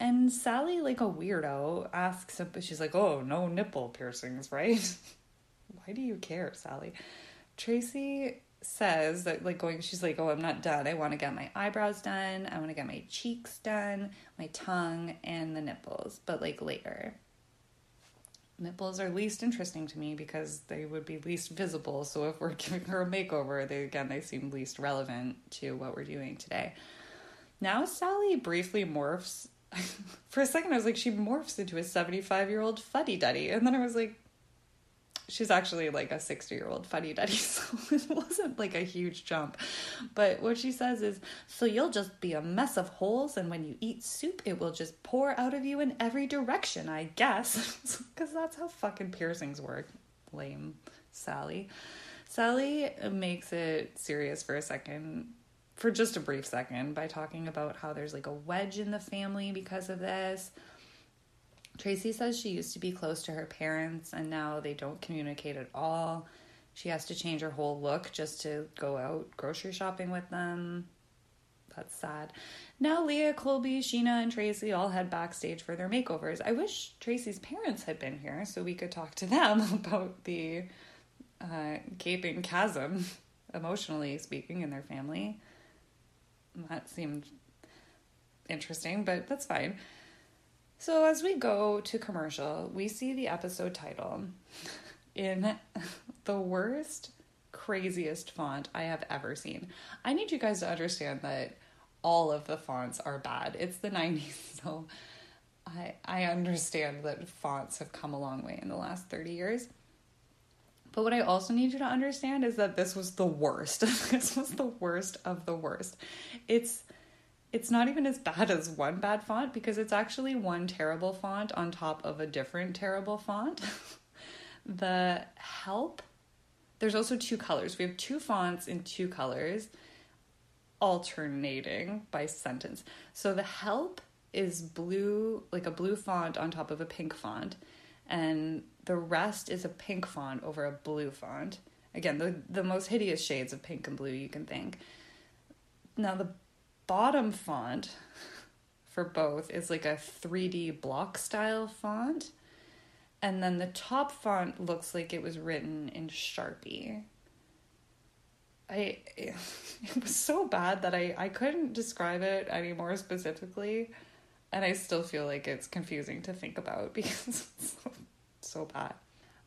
and sally like a weirdo asks she's like oh no nipple piercings right? [laughs] Why do you care sally? Tracy says that like going she's like oh i'm not done. I want to get my eyebrows done. I want to get my cheeks done my tongue and the nipples. But like later. Nipples are least interesting to me because they would be least visible. So if we're [laughs] giving her a makeover they again they seem least relevant to what we're doing today. Now sally briefly morphs [laughs] for a second i was like she morphs into a 75 year old fuddy-duddy and then i was like she's actually like a 60 year old fuddy duddy, [laughs] so it wasn't like a huge jump. But what she says is, so you'll just be a mess of holes, and when you eat soup, it will just pour out of you in every direction, I guess. [laughs] Because that's how fucking piercings work. Lame, Sally. Sally makes it serious for a second, for just a brief second, by talking about how there's like a wedge in the family because of this Tracy says she used to be close to her parents and now they don't communicate at all. She has to change her whole look just to go out grocery shopping with them. That's sad. Now Leah, Colby, Sheena, and Tracy all head backstage for their makeovers. I wish Tracy's parents had been here so we could talk to them [laughs] about the uh, gaping chasm, [laughs] emotionally speaking, in their family. That seemed interesting, but that's fine. So, as we go to commercial, we see the episode title [laughs] in [laughs] the worst, craziest font I have ever seen. I need you guys to understand that all of the fonts are bad. It's the 90s, [laughs] so I, I understand that fonts have come a long way in the last 30 years. But what I also need you to understand is that this was the worst. [laughs] this was the worst of the worst. It's it's not even as bad as one bad font because it's actually one terrible font on top of a different terrible font. [laughs] the help, there's also two colors. We have two fonts in two colors alternating by sentence. So the help is blue, like a blue font on top of a pink font, and the rest is a pink font over a blue font. Again, the, the most hideous shades of pink and blue you can think. Now, the bottom font [laughs] for both is like a 3D block style font. And then the top font looks like it was written in Sharpie. I [laughs] it was so bad that I, I couldn't describe it any more specifically. And I still feel like it's confusing to think about [laughs] because it's so, so bad.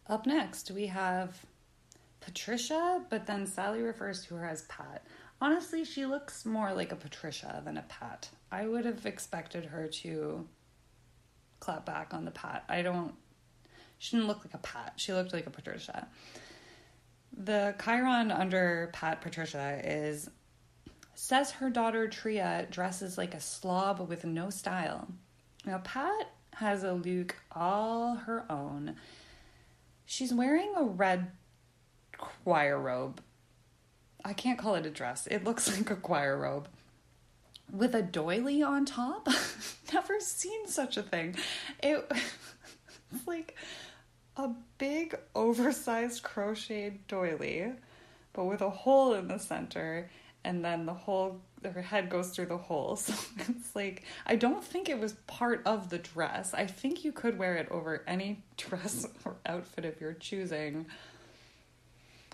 Up next, we have Patricia, but then Sally refers to her as Pat. Honestly, she looks more like a Patricia than a Pat. I would have expected her to clap back on the Pat. I don't. She didn't look like a Pat. She looked like a Patricia. The Chyron under Pat Patricia is says her daughter Tria dresses like a slob with no style. Now, Pat has a look all her own. She's wearing a red choir robe I can't call it a dress. It looks [laughs] like a choir robe with a doily on top. [laughs] Never seen such a thing. It, [laughs] it's like a big oversized crocheted doily, but with a hole in the center, and then the whole her head goes through the hole. [laughs] So it's like I don't think it was part of the dress. I think you could wear it over any [laughs] dress or outfit of your choosing.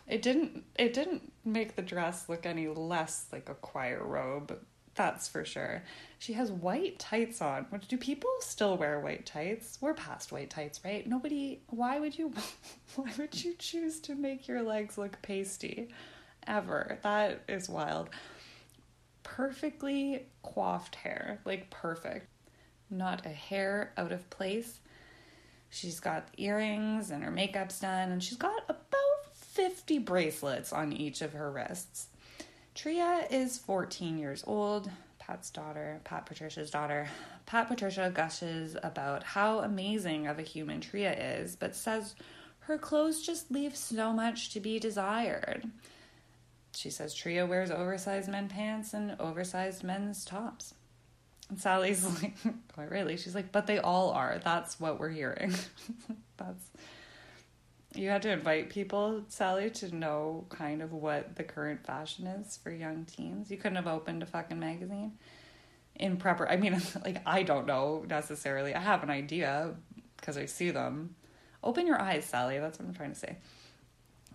It didn't it didn't make the dress look any less like a choir robe. That's for sure. She has white tights on. Which do people still wear white tights? We're past white tights, right? Nobody why would you [laughs] why would you choose to make your legs look pasty ever? That is wild. Perfectly coiffed hair, like perfect. Not a hair out of place. She's got earrings and her makeup's done and she's got about 50 bracelets on each of her wrists. Tria is 14 years old, Pat's daughter, Pat Patricia's daughter. Pat Patricia gushes about how amazing of a human Tria is, but says her clothes just leave so much to be desired. She says Tria wears oversized men pants and oversized men's tops. And Sally's [laughs] like, quite really? She's like, but they all are. That's what we're hearing. [laughs] That's you had to invite people, Sally, to know kind of what the current fashion is for young teens. You couldn't have opened a fucking magazine in prepper. I mean, [laughs] like I don't know necessarily. I have an idea because I see them. Open your eyes, Sally. That's what I'm trying to say.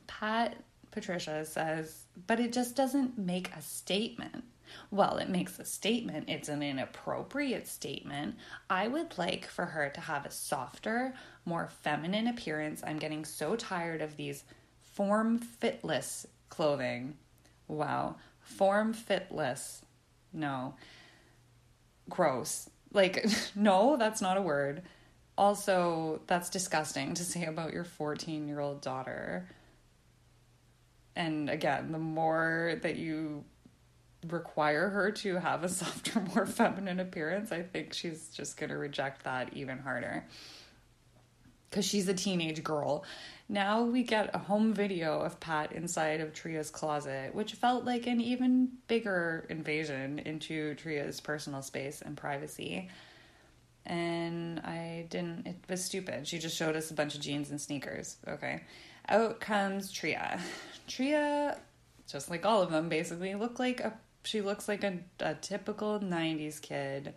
Pat Patricia says, but it just doesn't make a statement. Well, it makes a statement. It's an inappropriate statement. I would like for her to have a softer, more feminine appearance. I'm getting so tired of these form fitless clothing. Wow. Form fitless. No. Gross. Like, [laughs] no, that's not a word. Also, that's disgusting to say about your 14 year old daughter. And again, the more that you require her to have a [laughs] softer, more feminine appearance, I think she's just going to reject that even harder. Because she's a teenage girl. Now we get a home video of Pat inside of Tria's closet, which felt like an even bigger invasion into Tria's personal space and privacy. And I didn't, it was stupid. She just showed us a bunch of jeans and sneakers. Okay. Out comes Tria. Tria, just like all of them, basically look like a she looks like a, a typical 90s kid.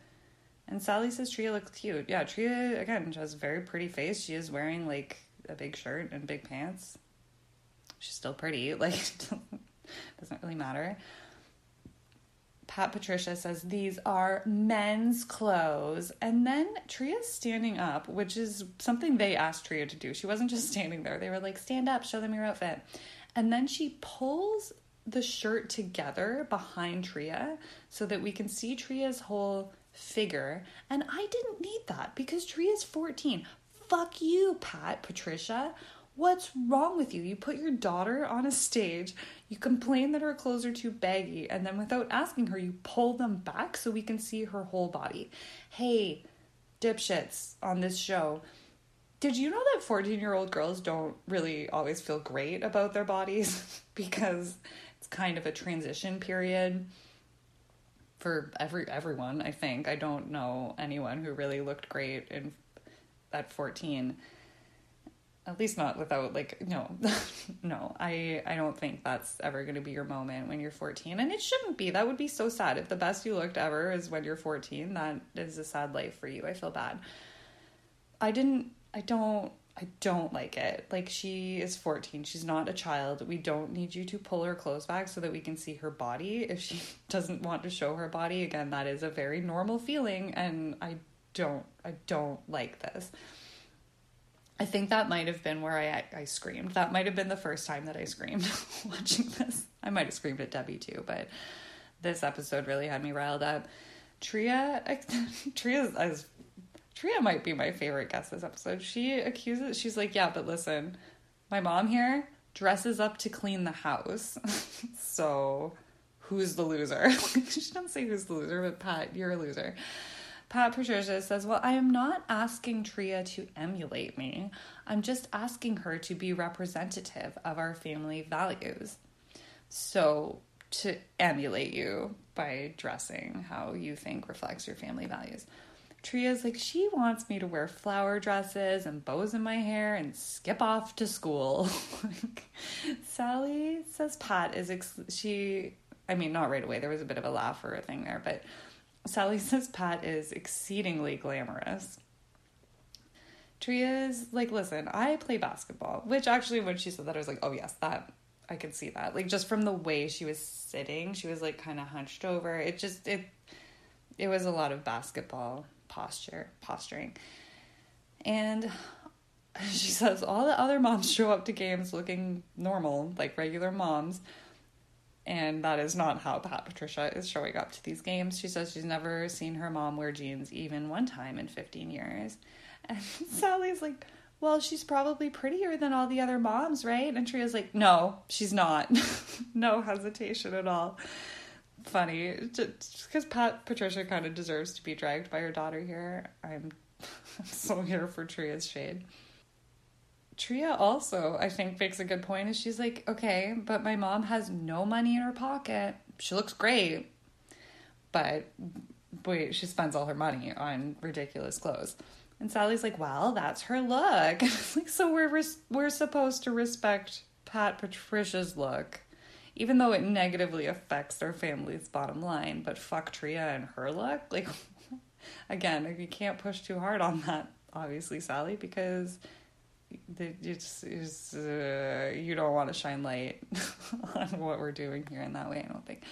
And Sally says Tria looks cute. Yeah, Tria, again, she has a very pretty face. She is wearing like a big shirt and big pants. She's still pretty. [laughs] Like, doesn't really matter. Pat Patricia says these are men's clothes. And then Tria's standing up, which is something they asked Tria to do. She wasn't just standing there. They were like, stand up, show them your outfit. And then she pulls the shirt together behind Tria so that we can see Tria's whole figure. And I didn't need that because Tria's 14. Fuck you, Pat, Patricia. What's wrong with you? You put your daughter on a stage, you complain that her clothes are too baggy, and then without asking her, you pull them back so we can see her whole body. Hey, dipshits on this show, did you know that 14 year old girls don't really always feel great about their bodies? [laughs] because it's kind of a transition period for every everyone i think. I don't know anyone who really looked great in at 14 at least not without like no [laughs] no i i don't think that's ever going to be your moment when you're 14 and it shouldn't be. That would be so sad. If the best you looked ever is when you're 14 that is a sad life for you. I feel bad. I didn't i don't I don't like it. Like she is 14. She's not a child. We don't need you to pull her clothes back so that we can see her body. If she [laughs] doesn't want to show her body, again, that is a very normal feeling and I don't I don't like this. I think that might have been where I I screamed. That might have been the first time that I screamed [laughs] watching this. I might have screamed at Debbie too, but this episode really had me riled up. Tria [laughs] Tria is Tria might be my favorite guest this episode. She accuses, she's like, yeah, but listen, my mom here dresses up to clean the house. [laughs] so who's the loser? [laughs] she doesn't say who's the loser, but Pat, you're a loser. Pat Patricia says, Well, I am not asking Tria to emulate me. I'm just asking her to be representative of our family values. So, to emulate you by dressing how you think reflects your family values. Tria's like, she wants me to wear flower dresses and bows in my hair and skip off to school. [laughs] Sally says Pat is, ex- she, I mean, not right away. There was a bit of a laugh or a thing there, but Sally [laughs] says Pat is exceedingly glamorous. Tria's like, listen, I play basketball, which actually, when she said that, I was like, oh, yes, that, I could see that. Like, just from the way she was sitting, she was like kind of hunched over. It just, it, it was a lot of basketball posture, posturing. And [laughs] she says all the other moms show up to games looking normal, like regular moms. And that is not how Pat Patricia is showing up to these games. She says she's never seen her mom wear jeans even one time in 15 years. [laughs] And Sally's like, well, she's probably prettier than all the other moms, right? And Tria's like, no, she's not. [laughs] no hesitation at all. Funny. Just because Pat Patricia kind of deserves to be dragged by her daughter here. I'm, [laughs] I'm so here for Tria's shade. Tria also, I think, makes a good point. Is she's like, okay, but my mom has no money in her pocket. She looks great, but wait, she spends all her money on ridiculous clothes. And Sally's like, well, that's her look. [laughs] like, so we're res- we're supposed to respect Pat Patricia's look, even though it negatively affects their family's bottom line. But fuck Tria and her look. Like, [laughs] again, you can't push too hard on that, obviously, Sally, because it's, it's uh, you don't want to shine light [laughs] on what we're doing here in that way. I don't think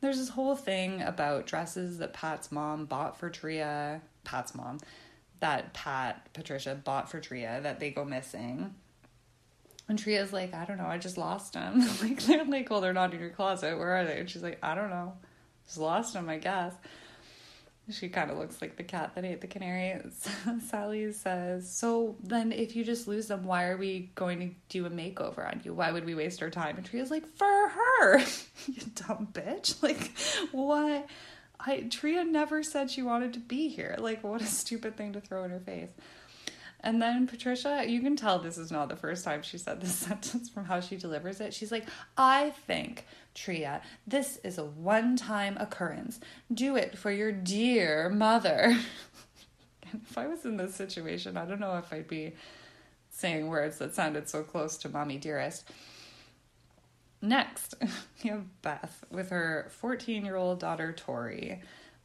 there's this whole thing about dresses that Pat's mom bought for Tria. Pat's mom, that Pat Patricia bought for Tria that they go missing. And Tria's like, I don't know, I just lost them. [laughs] like they're like, well, they're not in your closet. Where are they? And she's like, I don't know, just lost them, I guess. She kind of looks like the cat that ate the canary. Sally says, So then, if you just lose them, why are we going to do a makeover on you? Why would we waste our time? And Tria's like, For her, [laughs] you dumb bitch. [laughs] Like, what? I Tria never said she wanted to be here. Like, what a stupid thing to throw in her face. And then Patricia, you can tell this is not the first time she said this [laughs] sentence from how she delivers it. She's like, I think, Tria, this is a one time occurrence. Do it for your dear mother. [laughs] if I was in this situation, I don't know if I'd be saying words that sounded so close to mommy dearest. Next, [laughs] we have Beth with her 14 year old daughter, Tori.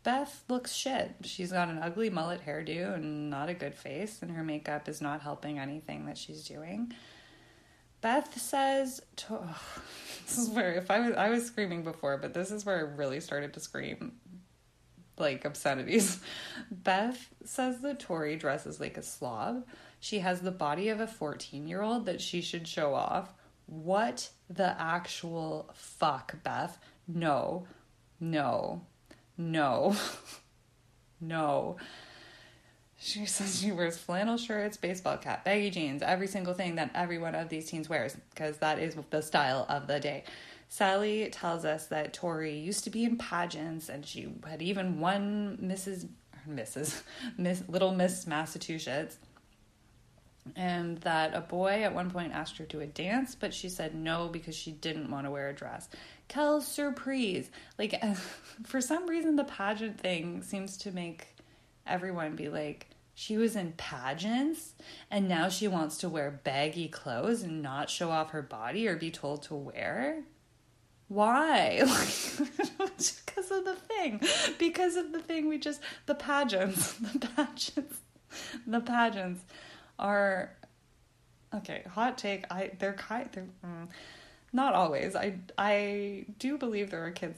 Beth looks shit. She's got an ugly mullet hairdo and not a good face, and her makeup is not helping anything that she's doing. Beth says, to, oh, [laughs] "This is where if I was I was screaming before, but this is where I really started to scream like obscenities." [laughs] Beth says that Tori dresses like a slob. She has the body of a fourteen-year-old that she should show off. What the actual fuck, Beth? No, no, no. [laughs] no. She says she wears flannel shirts, baseball cap, baggy jeans, every single thing that every one of these teens wears, because that is the style of the day. Sally tells us that Tori used to be in pageants and she had even won Mrs. Mrs. [laughs] Miss Little Miss Massachusetts. And that a boy at one point asked her to a dance, but she said no because she didn't want to wear a dress. Quelle surprise! Like, [laughs] for some reason, the pageant thing seems to make everyone be like, she was in pageants and now she wants to wear baggy clothes and not show off her body or be told to wear? Why? [laughs] [laughs] because of the thing. Because of the thing we just, the pageants, the pageants, the pageants are, okay, hot take. I, they're kind, they're, mm, not always. I I do believe there are kids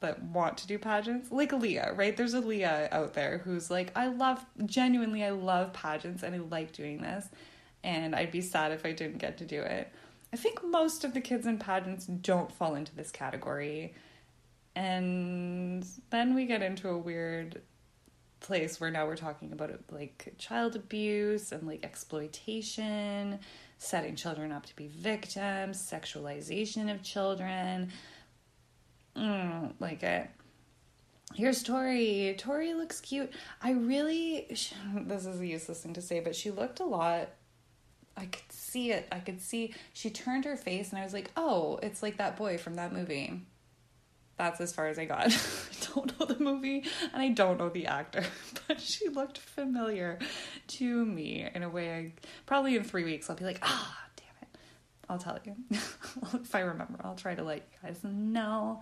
that want to do pageants, like Leah, right? There's a Leah out there who's like, I love genuinely, I love pageants and I like doing this, and I'd be sad if I didn't get to do it. I think most of the kids in pageants don't fall into this category. And then we get into a weird place where now we're talking about like child abuse and like exploitation setting children up to be victims, sexualization of children. Mm, like it. Here's Tori. Tori looks cute. I really, this is a useless thing to say, but she looked a lot. I could see it. I could see. She turned her face, and I was like, oh, it's like that boy from that movie that's as far as I got. [laughs] Don't know the movie and I don't know the actor, [laughs] but she looked familiar to me in a way I probably in three weeks I'll be like, ah, damn it. I'll tell you. [laughs] if I remember, I'll try to let you guys know.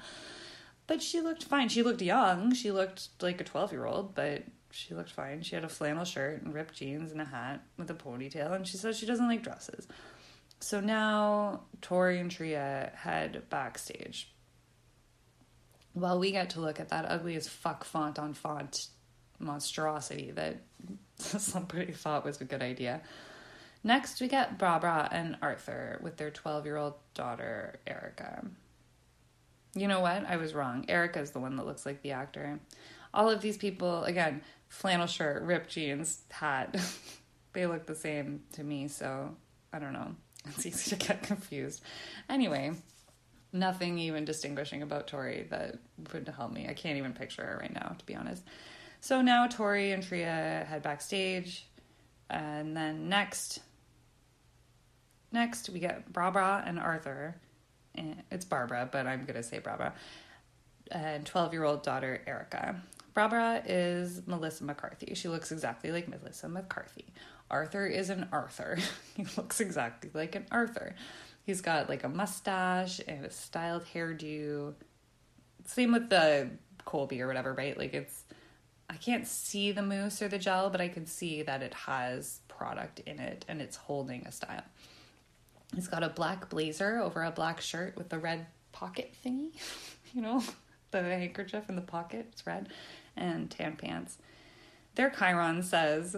But she looked fine. She looked young. She looked like a 12 year old, but she looked fine. She had a flannel shirt and ripped jeans and a hat with a ponytail, and she says she doesn't like dresses. So now Tori and Tria head backstage well, we get to look at that ugly as fuck font on font monstrosity that [laughs] somebody thought was a good idea. Next, we get Barbara and Arthur with their 12 year old daughter, Erica. You know what? I was wrong. Erica is the one that looks like the actor. All of these people, again, flannel shirt, ripped jeans, hat, [laughs] they look the same to me, so I don't know. [laughs] It's easy to get confused. Anyway, nothing even distinguishing about Tori that would help me. I can't even picture her right now, to be honest. So now Tori and Tria head backstage, and then next, next we get Barbara and Arthur. It's Barbara, but I'm gonna say Barbara. And 12 year old daughter Erica. Barbara is Melissa McCarthy. She looks exactly like Melissa McCarthy. Arthur is an Arthur. [laughs] he looks exactly like an Arthur. He's got like a mustache and a styled hairdo. Same with the Colby or whatever, right? Like it's I can't see the mousse or the gel, but I can see that it has product in it and it's holding a style. He's got a black blazer over a black shirt with the red pocket thingy, [laughs] you know, [laughs] the handkerchief in the pocket, it's red, and tan pants. Their Chyron says,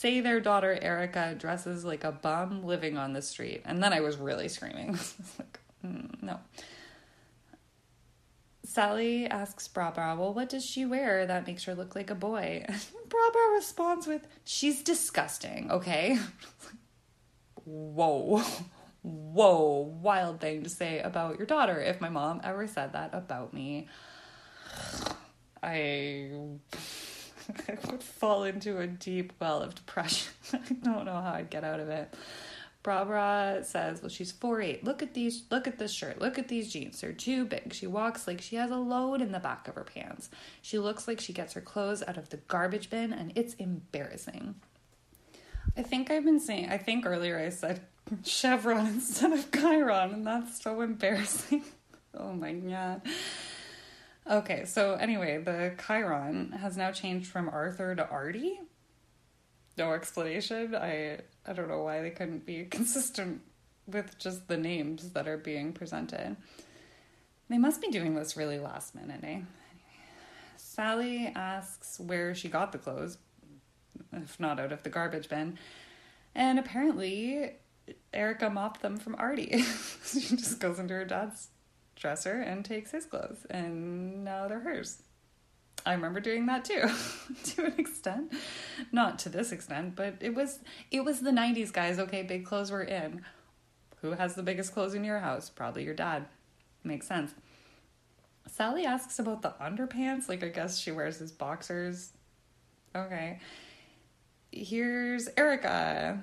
say their daughter Erica dresses like a bum living on the street. And then I was really screaming. [laughs] like, mm, no. Sally asks Barbara, well, what does she wear that makes her look like a boy? [laughs] Barbara responds with, she's disgusting, okay? [laughs] Whoa. Whoa, wild thing to say about your daughter. If my mom ever said that about me, [sighs] I I [laughs] would fall into a deep well of depression. [laughs] I don't know how I'd get out of it. Barbara says, "Well, she's four eight. Look at these. Look at this shirt. Look at these jeans. They're too big. She walks like she has a load in the back of her pants. She looks like she gets her clothes out of the garbage bin, and it's embarrassing." I think I've been saying. I think earlier I said [laughs] chevron instead of chyron, and that's so embarrassing. oh my god. Okay, so anyway, the Chyron has now changed from Arthur to Artie. No explanation. I I don't know why they couldn't be [laughs] consistent with just the names that are being presented. They must be doing this really last minute, eh? Sally asks where she got the clothes, if not out of the garbage bin. And apparently, Erica mopped them from Artie. [laughs] she just goes into her dad's dresser and takes his clothes, and now they're hers. I remember doing that too, [laughs] to an extent, not to this extent, but it was it was the '90s, guys. Okay, big clothes were in. Who has the biggest clothes in your house? Probably your dad. Makes sense. Sally asks about the underpants. Like, I guess she wears his boxers. Okay. Here's Erica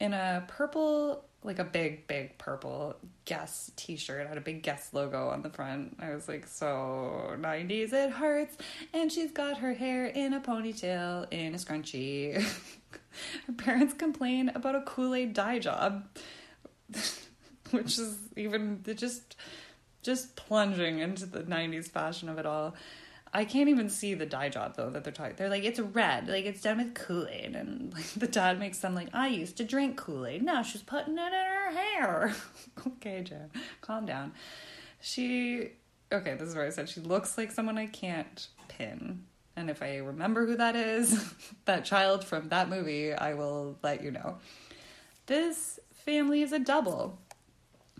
in a purple like a big, big purple Guess t shirt, had a big Guess logo on the front. I was like, so 90s, it hurts. And she's got her hair in a ponytail, in a scrunchie. [laughs] her parents complain about a Kool Aid dye job, [laughs] which is even just just plunging into the 90s fashion of it all. I can't even see the dye job though that they're talking. They're like, it's red, like it's done with Kool Aid, and [laughs] like the dad makes them like, I used to drink Kool Aid. Now she's putting it in her hair. [laughs] okay, Jen, calm down. She, okay, this is where I said she looks like someone I can't pin, and if I remember who that is, [laughs] that child from that movie, I will let you know. This family is a double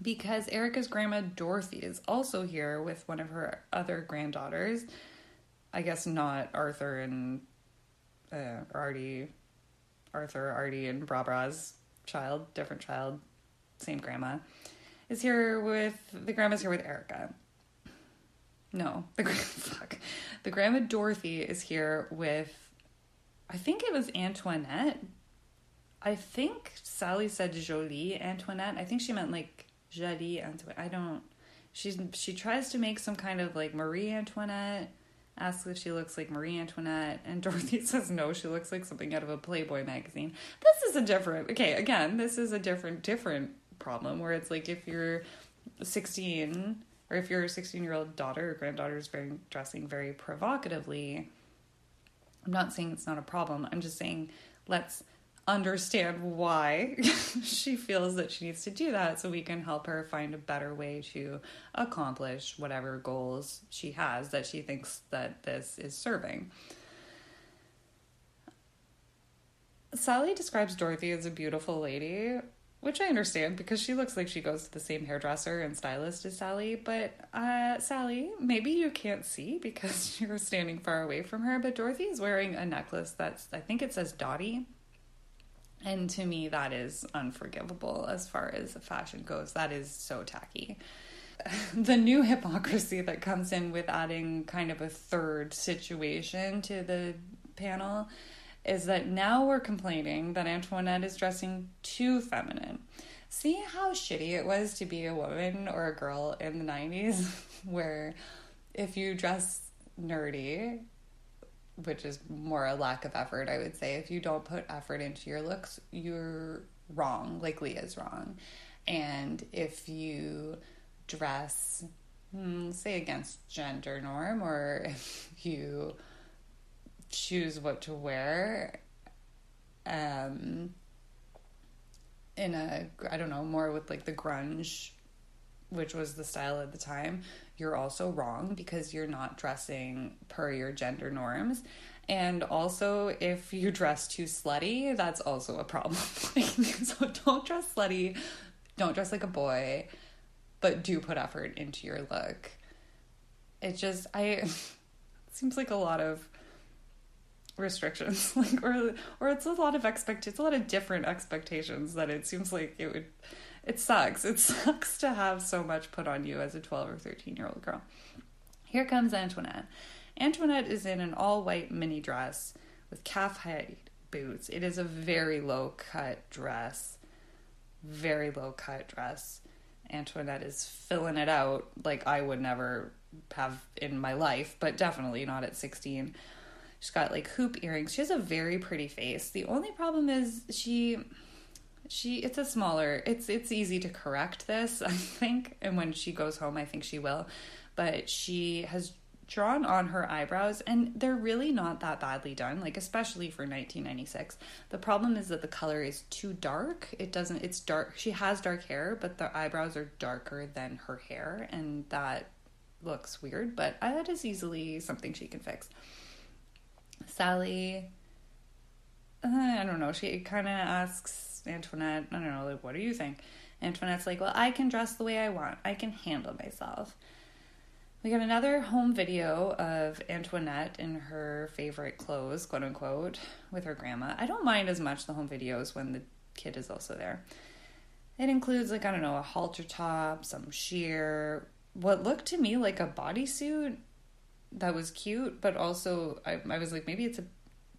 because Erica's grandma Dorothy is also here with one of her other granddaughters I guess not Arthur and uh, Artie, Arthur, Artie, and Barbara's child, different child, same grandma, is here with the grandma's here with Erica. No, [laughs] the fuck, the grandma Dorothy is here with, I think it was Antoinette. I think Sally said Jolie Antoinette. I think she meant like Jolie Antoinette. I don't. She's she tries to make some kind of like Marie Antoinette asks if she looks like Marie Antoinette, and [laughs] Dorothy says no, she looks like something out of a Playboy magazine. This is a different, okay, again, this is a different, different problem where it's like if you're 16 or if your 16 year old daughter or granddaughter is very dressing very provocatively, I'm not saying it's not a problem. I'm just saying let's understand why [laughs] she feels that she needs to do that so we can help her find a better way to accomplish whatever goals she has that she thinks that this is serving. Sally describes Dorothy as a beautiful lady, which I understand because she looks like she goes to the same hairdresser and stylist as Sally. But uh, Sally, maybe you can't see because [laughs] you're standing far away from her, but Dorothy is wearing a necklace that's, I think it says Dottie And to me, that is unforgivable as far as fashion goes. That is so tacky. [laughs] The new hypocrisy that comes in with adding kind of a third situation to the panel is that now we're complaining that Antoinette is dressing too feminine. See how shitty it was to be a woman or a girl in the 90s, [laughs] where if you dress nerdy, which is more a lack of effort, I would say. If you don't put effort into your looks, you're wrong, like Leah's wrong. And if you dress, hmm, say, against gender norm, or [laughs] if you choose what to wear, um, in a, I don't know, more with like the grunge, which was the style at the time, you're also wrong because you're not dressing per your gender norms. And also, if you dress too slutty, that's also a problem. [laughs] so don't dress slutty, don't dress like a boy, but do put effort into your look. It just, I, it [laughs] seems like a lot of restrictions [laughs] like or or it's a lot of expect it's a lot of different expectations that it seems like it would it sucks. It [laughs] sucks to have so much put on you as a 12 or 13 year old girl. Here comes Antoinette. Antoinette is in an all white mini dress with calf height boots. It is a very low cut dress. Very low cut dress. Antoinette is filling it out like I would never have in my life, but definitely not at 16. She's got like hoop earrings. She has a very pretty face. The only problem is she she it's a smaller it's it's easy to correct this [laughs] i think and when she goes home i think she will. But she has drawn on her eyebrows and they're really not that badly done like especially for 1996 the problem is that the color is too dark. It doesn't it's dark she has dark hair but the eyebrows are darker than her hair and that looks weird but that is easily something she can fix. Sally uh, i don't know she kind of asks Antoinette, I don't know, like, what do you think? Antoinette's like, well, I can dress the way I want. I can handle myself. We got another home video of Antoinette in her favorite clothes, quote unquote, with her grandma. I don't mind as much the home videos when the kid is also there. It includes, like, I don't know, a halter top, some sheer, what looked to me like a bodysuit that was cute, but also I, I was like, maybe it's a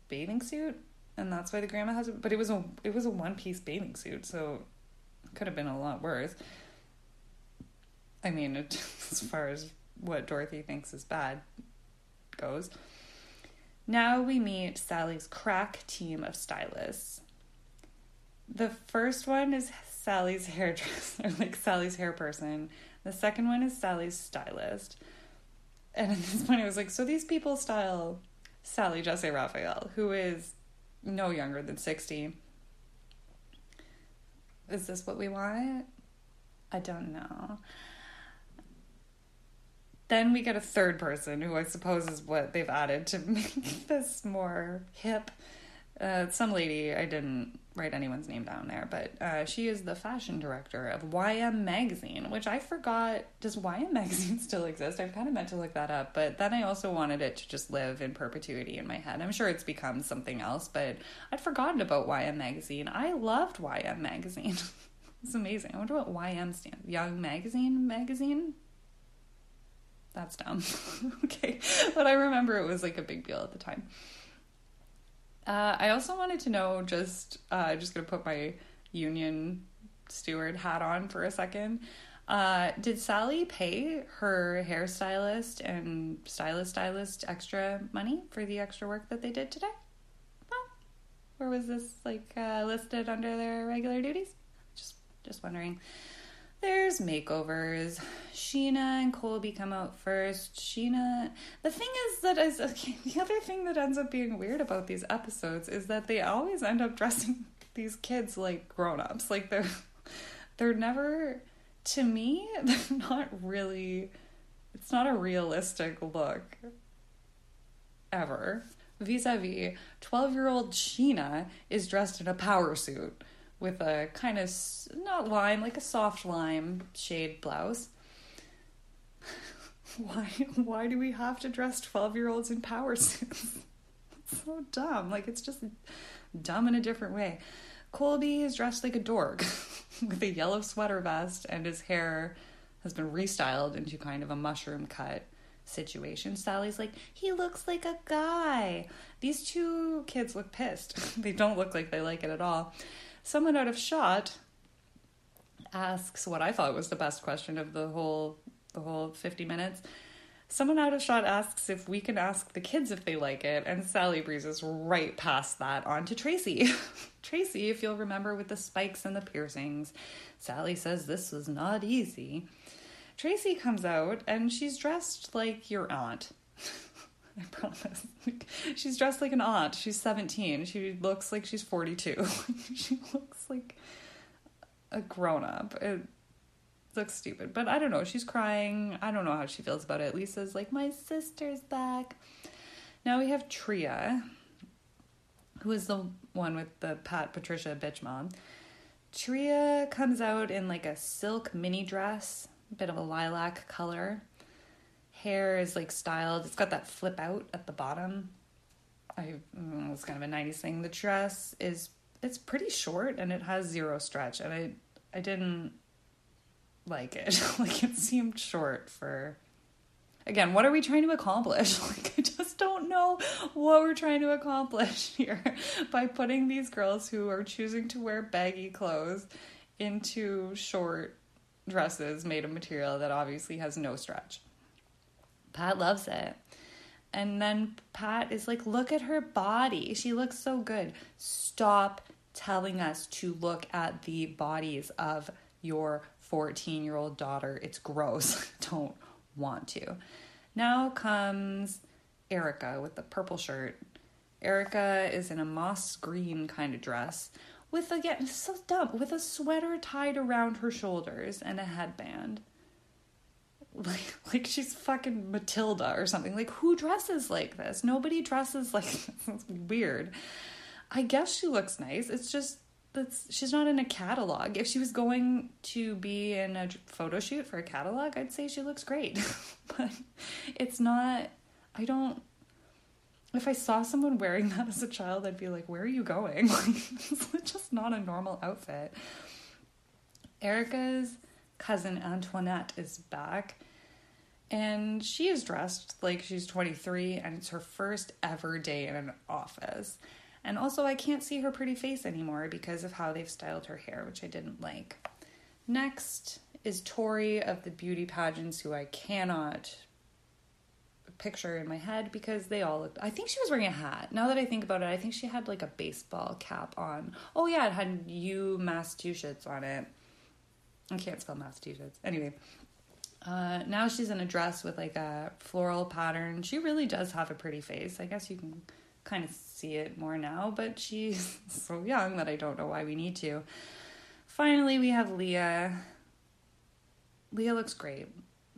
bathing suit and that's why the grandma has it. But it was a it was a one piece bathing suit, so it could have been a lot worse. I mean, it, [laughs] as far as what Dorothy thinks is bad goes. Now we meet Sally's crack team of stylists. The first one is Sally's [laughs] hairdresser, like Sally's hair person. The second one is Sally's stylist. And at this point, I was like, so these people style Sally Jessy Raphael, who is no younger than 60. Is this what we want? I don't know. Then we get a third person who I suppose is what they've added to [laughs] make this more hip. Uh, some lady, I didn't write anyone's name down there, but uh, she is the fashion director of YM Magazine, which I forgot. Does YM Magazine [laughs] still exist? I've kind of meant to look that up, but then I also wanted it to just live in perpetuity in my head. I'm sure it's become something else, but I'd forgotten about YM Magazine. I loved YM Magazine. [laughs] it's amazing. I wonder what YM stands. Young Magazine Magazine. That's dumb. [laughs] okay, but I remember it was like a big deal at the time. Uh, I also wanted to know just uh, just gonna put my union steward hat on for a second. Uh, did Sally pay her hairstylist and stylist stylist extra money for the extra work that they did today? Huh? Or was this like uh, listed under their regular duties? Just just wondering. There's makeovers. Sheena and Colby come out first. Sheena. The thing is that is okay, [laughs] the other thing that ends up being weird about these episodes is that they always end up dressing [laughs] these kids like grown-ups. Like they're [laughs] they're never to me, they're not really it's not a realistic look ever. Vis-a-vis, 12-year-old Sheena is dressed in a power suit with a kind of not lime, like a soft lime shade blouse. [laughs] why why do we have to dress 12-year-olds in power suits? [laughs] it's so dumb. Like it's just dumb in a different way. Colby is dressed like a dork [laughs] with a yellow sweater vest, and his hair has been restyled into kind of a mushroom cut situation. Sally's like, he looks like a guy. These two kids look pissed. they don't look like they like it at all. Someone out of shot asks what I thought was the best question of the whole the whole 50 minutes. Someone out of shot asks if we can ask the kids if they like it, and Sally breezes right past that on to Tracy. [laughs] Tracy, if you'll remember, with the spikes and the piercings. Sally says this was not easy. Tracy comes out and she's dressed like your aunt. [laughs] [laughs] I promise. she's dressed like an aunt. She's 17. She looks like she's 42. [laughs] she looks like a grown up. It looks stupid, but I don't know. She's crying. I don't know how she feels about it. Lisa's like, My sister's back. Now we have Tria, who is the one with the Pat Patricia bitch mom. Tria comes out in like a silk mini dress, a bit of a lilac color. Hair is like styled. It's got that flip out at the bottom. I mm, it's kind of a 90s thing. The dress is it's pretty short and it has zero stretch and I I didn't like it. [laughs] like it seemed short for again, what are we trying to accomplish? [laughs] Like I just don't know what we're trying to accomplish [laughs] here by putting these girls who are choosing to wear baggy clothes into short dresses made of material that obviously has no stretch. Pat loves it. And then Pat is like, look at her body. She looks so good. Stop telling us to look at the bodies of your 14 year old daughter. It's gross. [laughs] Don't want to. Now comes Erica with the purple shirt. Erica is in a moss green kind of dress with again so dumb with a sweater tied around her shoulders and a headband. Like [laughs] like she's fucking Matilda or something. Like who dresses like this? Nobody dresses like [laughs] this. Weird. I guess she looks nice. It's just that's she's not in a catalog. If she was going to be in a photo shoot for a catalog, I'd say she looks great. [laughs] but it's not I don't if I saw someone wearing that as a child, I'd be like, "Where are you going?" Like it's just not a normal outfit. Erica's cousin Antoinette is back. And she is dressed like she's 23 and it's her first ever day in an office. And also, I can't see her pretty face anymore because of how they've styled her hair, which I didn't like. Next is Tori of the beauty pageants, who I cannot picture in my head because they all looked. I think she was wearing a hat. Now that I think about it, I think she had like a baseball cap on. Oh, yeah, it had U Massachusetts on it. I can't spell Massachusetts. Anyway, uh, now she's in a dress with like a floral pattern. She really does have a pretty face. I guess you can kind of see it more now, but she's [laughs] so young that I don't know why we need to. Finally, we have Leah. Leah looks great.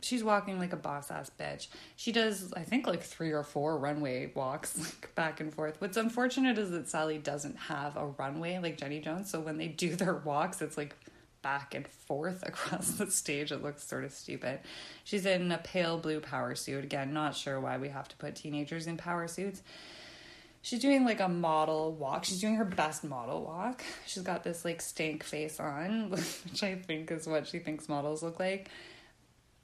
She's walking like a boss ass bitch. She does, I think, like three or four runway walks, [laughs] like back and forth. What's unfortunate is that Sally doesn't have a runway like Jenny Jones, so when they do their walks, it's like back and forth [laughs] across the stage. It looks sort of stupid. She's in a pale blue power suit. Again, not sure why we have to put teenagers in power suits she's doing like a model walk. She's doing her best model walk. She's got this like stank face on, [laughs] which I think is what she thinks models look like.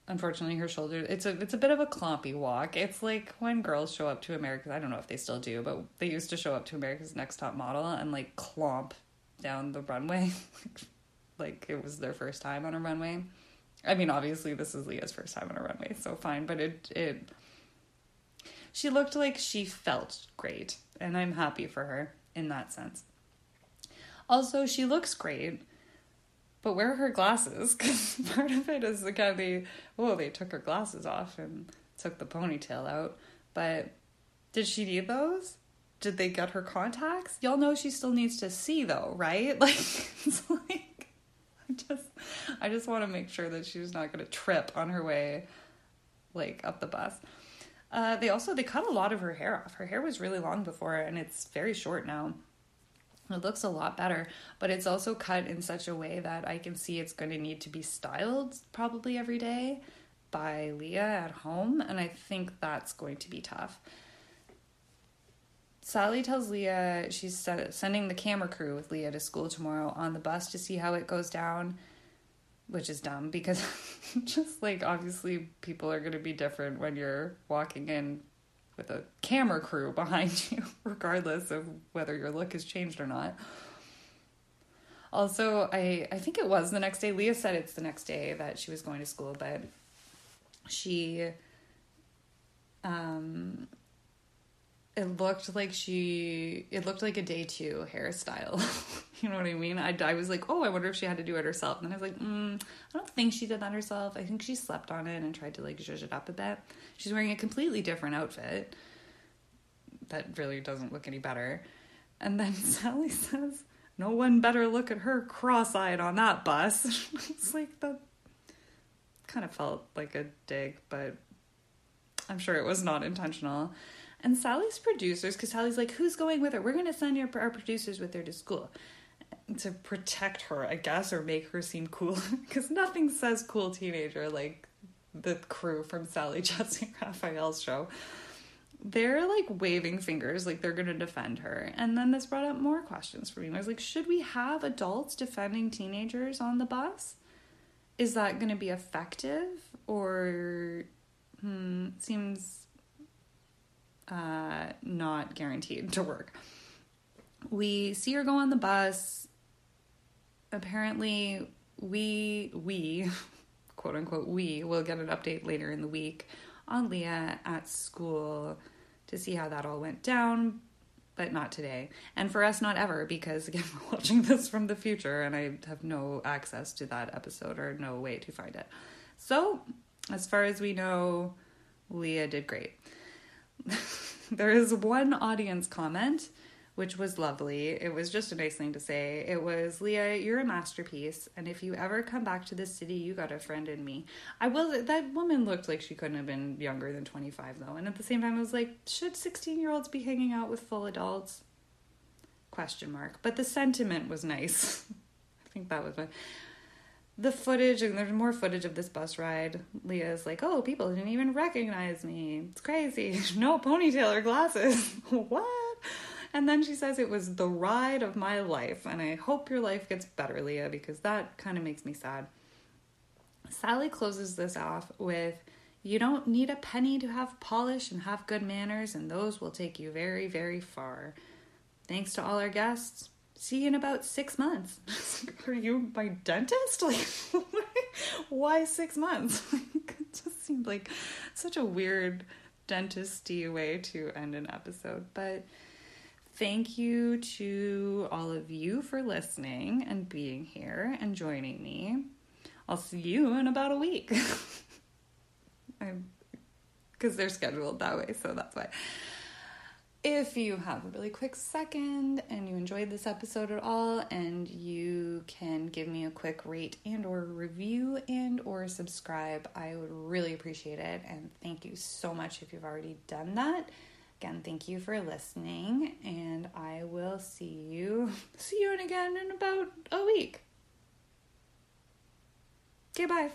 Unfortunately, her shoulder it's a it's a bit of a clompy walk. It's like when girls show up to America's I don't know if they still do, but they used to show up to America's Next Top Model and like clomp down the runway. [laughs] like it was their first time on a runway. I mean, obviously this is Leah's first time on a runway, so fine, but it it she looked like she felt great, and I'm happy for her in that sense. Also, she looks great, but where are her glasses? [laughs] Because part of it is the kind they, oh, they took her glasses off and took the ponytail out. But did she need those? Did they get her contacts? Y'all know she still needs to see though, right? [laughs] Like, it's like, I [laughs] just, I just want to make sure that she's not going to trip on her way, like up the bus. Uh, they also they cut a lot of her hair off. Her hair was really long before, and it's very short now. It looks a lot better, but it's also cut in such a way that I can see it's going to need to be styled probably every day by Leah at home, and I think that's going to be tough. Sally tells Leah she's sending the camera crew with Leah to school tomorrow on the bus to see how it goes down, which is dumb because [laughs] just like obviously people are going to be different when you're walking in with a camera crew behind [laughs] you, regardless of whether your look has changed or not. Also, I, I think it was the next day. Leah said it's the next day that she was going to school, but she um it looked like she it looked like a day two hairstyle. [laughs] You know what i mean? I, I was like oh i wonder if she had to do it herself. And then i was like mm, i don't think she did that herself. I think she slept on it and tried to like zhuzh it up a bit. She's wearing a completely different outfit that really doesn't look any better. And then [laughs] sally says no one better look at her cross-eyed on that bus. [laughs] It's like that kind of felt like a dig but i'm sure it was not intentional and Sally's producers, because Sally's like, who's going with her? We're going to send your, our producers with her to school to protect her, I guess, or make her seem cool. [laughs] Because nothing says cool teenager like the crew from Sally [laughs] Jessy Raphael's show. They're like waving fingers, like they're going to defend her. And then this brought up more questions for me. I was like, should we have adults defending teenagers on the bus? Is that going to be effective? Or hmm, seems uh, not guaranteed to work. We see her go on the bus. Apparently, we, we, [laughs] quote unquote, we will get an update later in the week on Leah at school to see how that all went down, but not today. And for us, not ever, because [laughs] again, we're watching this from the future and I have no access to that episode or no way to find it. So, as far as we know, Leah did great. [laughs] there is one audience comment which was lovely. It was just a nice thing to say. It was, Leah, you're a masterpiece, and if you ever come back to this city, you got a friend in me. I will. That woman looked like she couldn't have been younger than 25, though, and at the same time, I was like, should 16 year olds be hanging out with full adults? Question mark. But the sentiment was nice. [laughs] I think that was my the footage and there's more footage of this bus ride. Leah's like oh people didn't even recognize me. It's crazy. [laughs] No ponytail or glasses. [laughs] What? And then she says it was the ride of my life and i hope your life gets better leah because that kind of makes me sad. Sally closes this off with you don't need a penny to have polish and have good manners and those will take you very very far. Thanks to all our guests see you in about six months. [laughs] Are you my dentist? [laughs] Like, why six months? [laughs] it just seemed like such a weird dentisty way to end an episode. But thank you to all of you for listening and being here and joining me. I'll see you in about a week. I'm Because they're scheduled that way, so that's why. If you have a really quick second and you enjoyed this episode at all and you can give me a quick rate and or review and or subscribe, I would really appreciate it and thank you so much if you've already done that. Again, thank you for listening and I will see you [laughs] see you again in about a week. Okay, bye.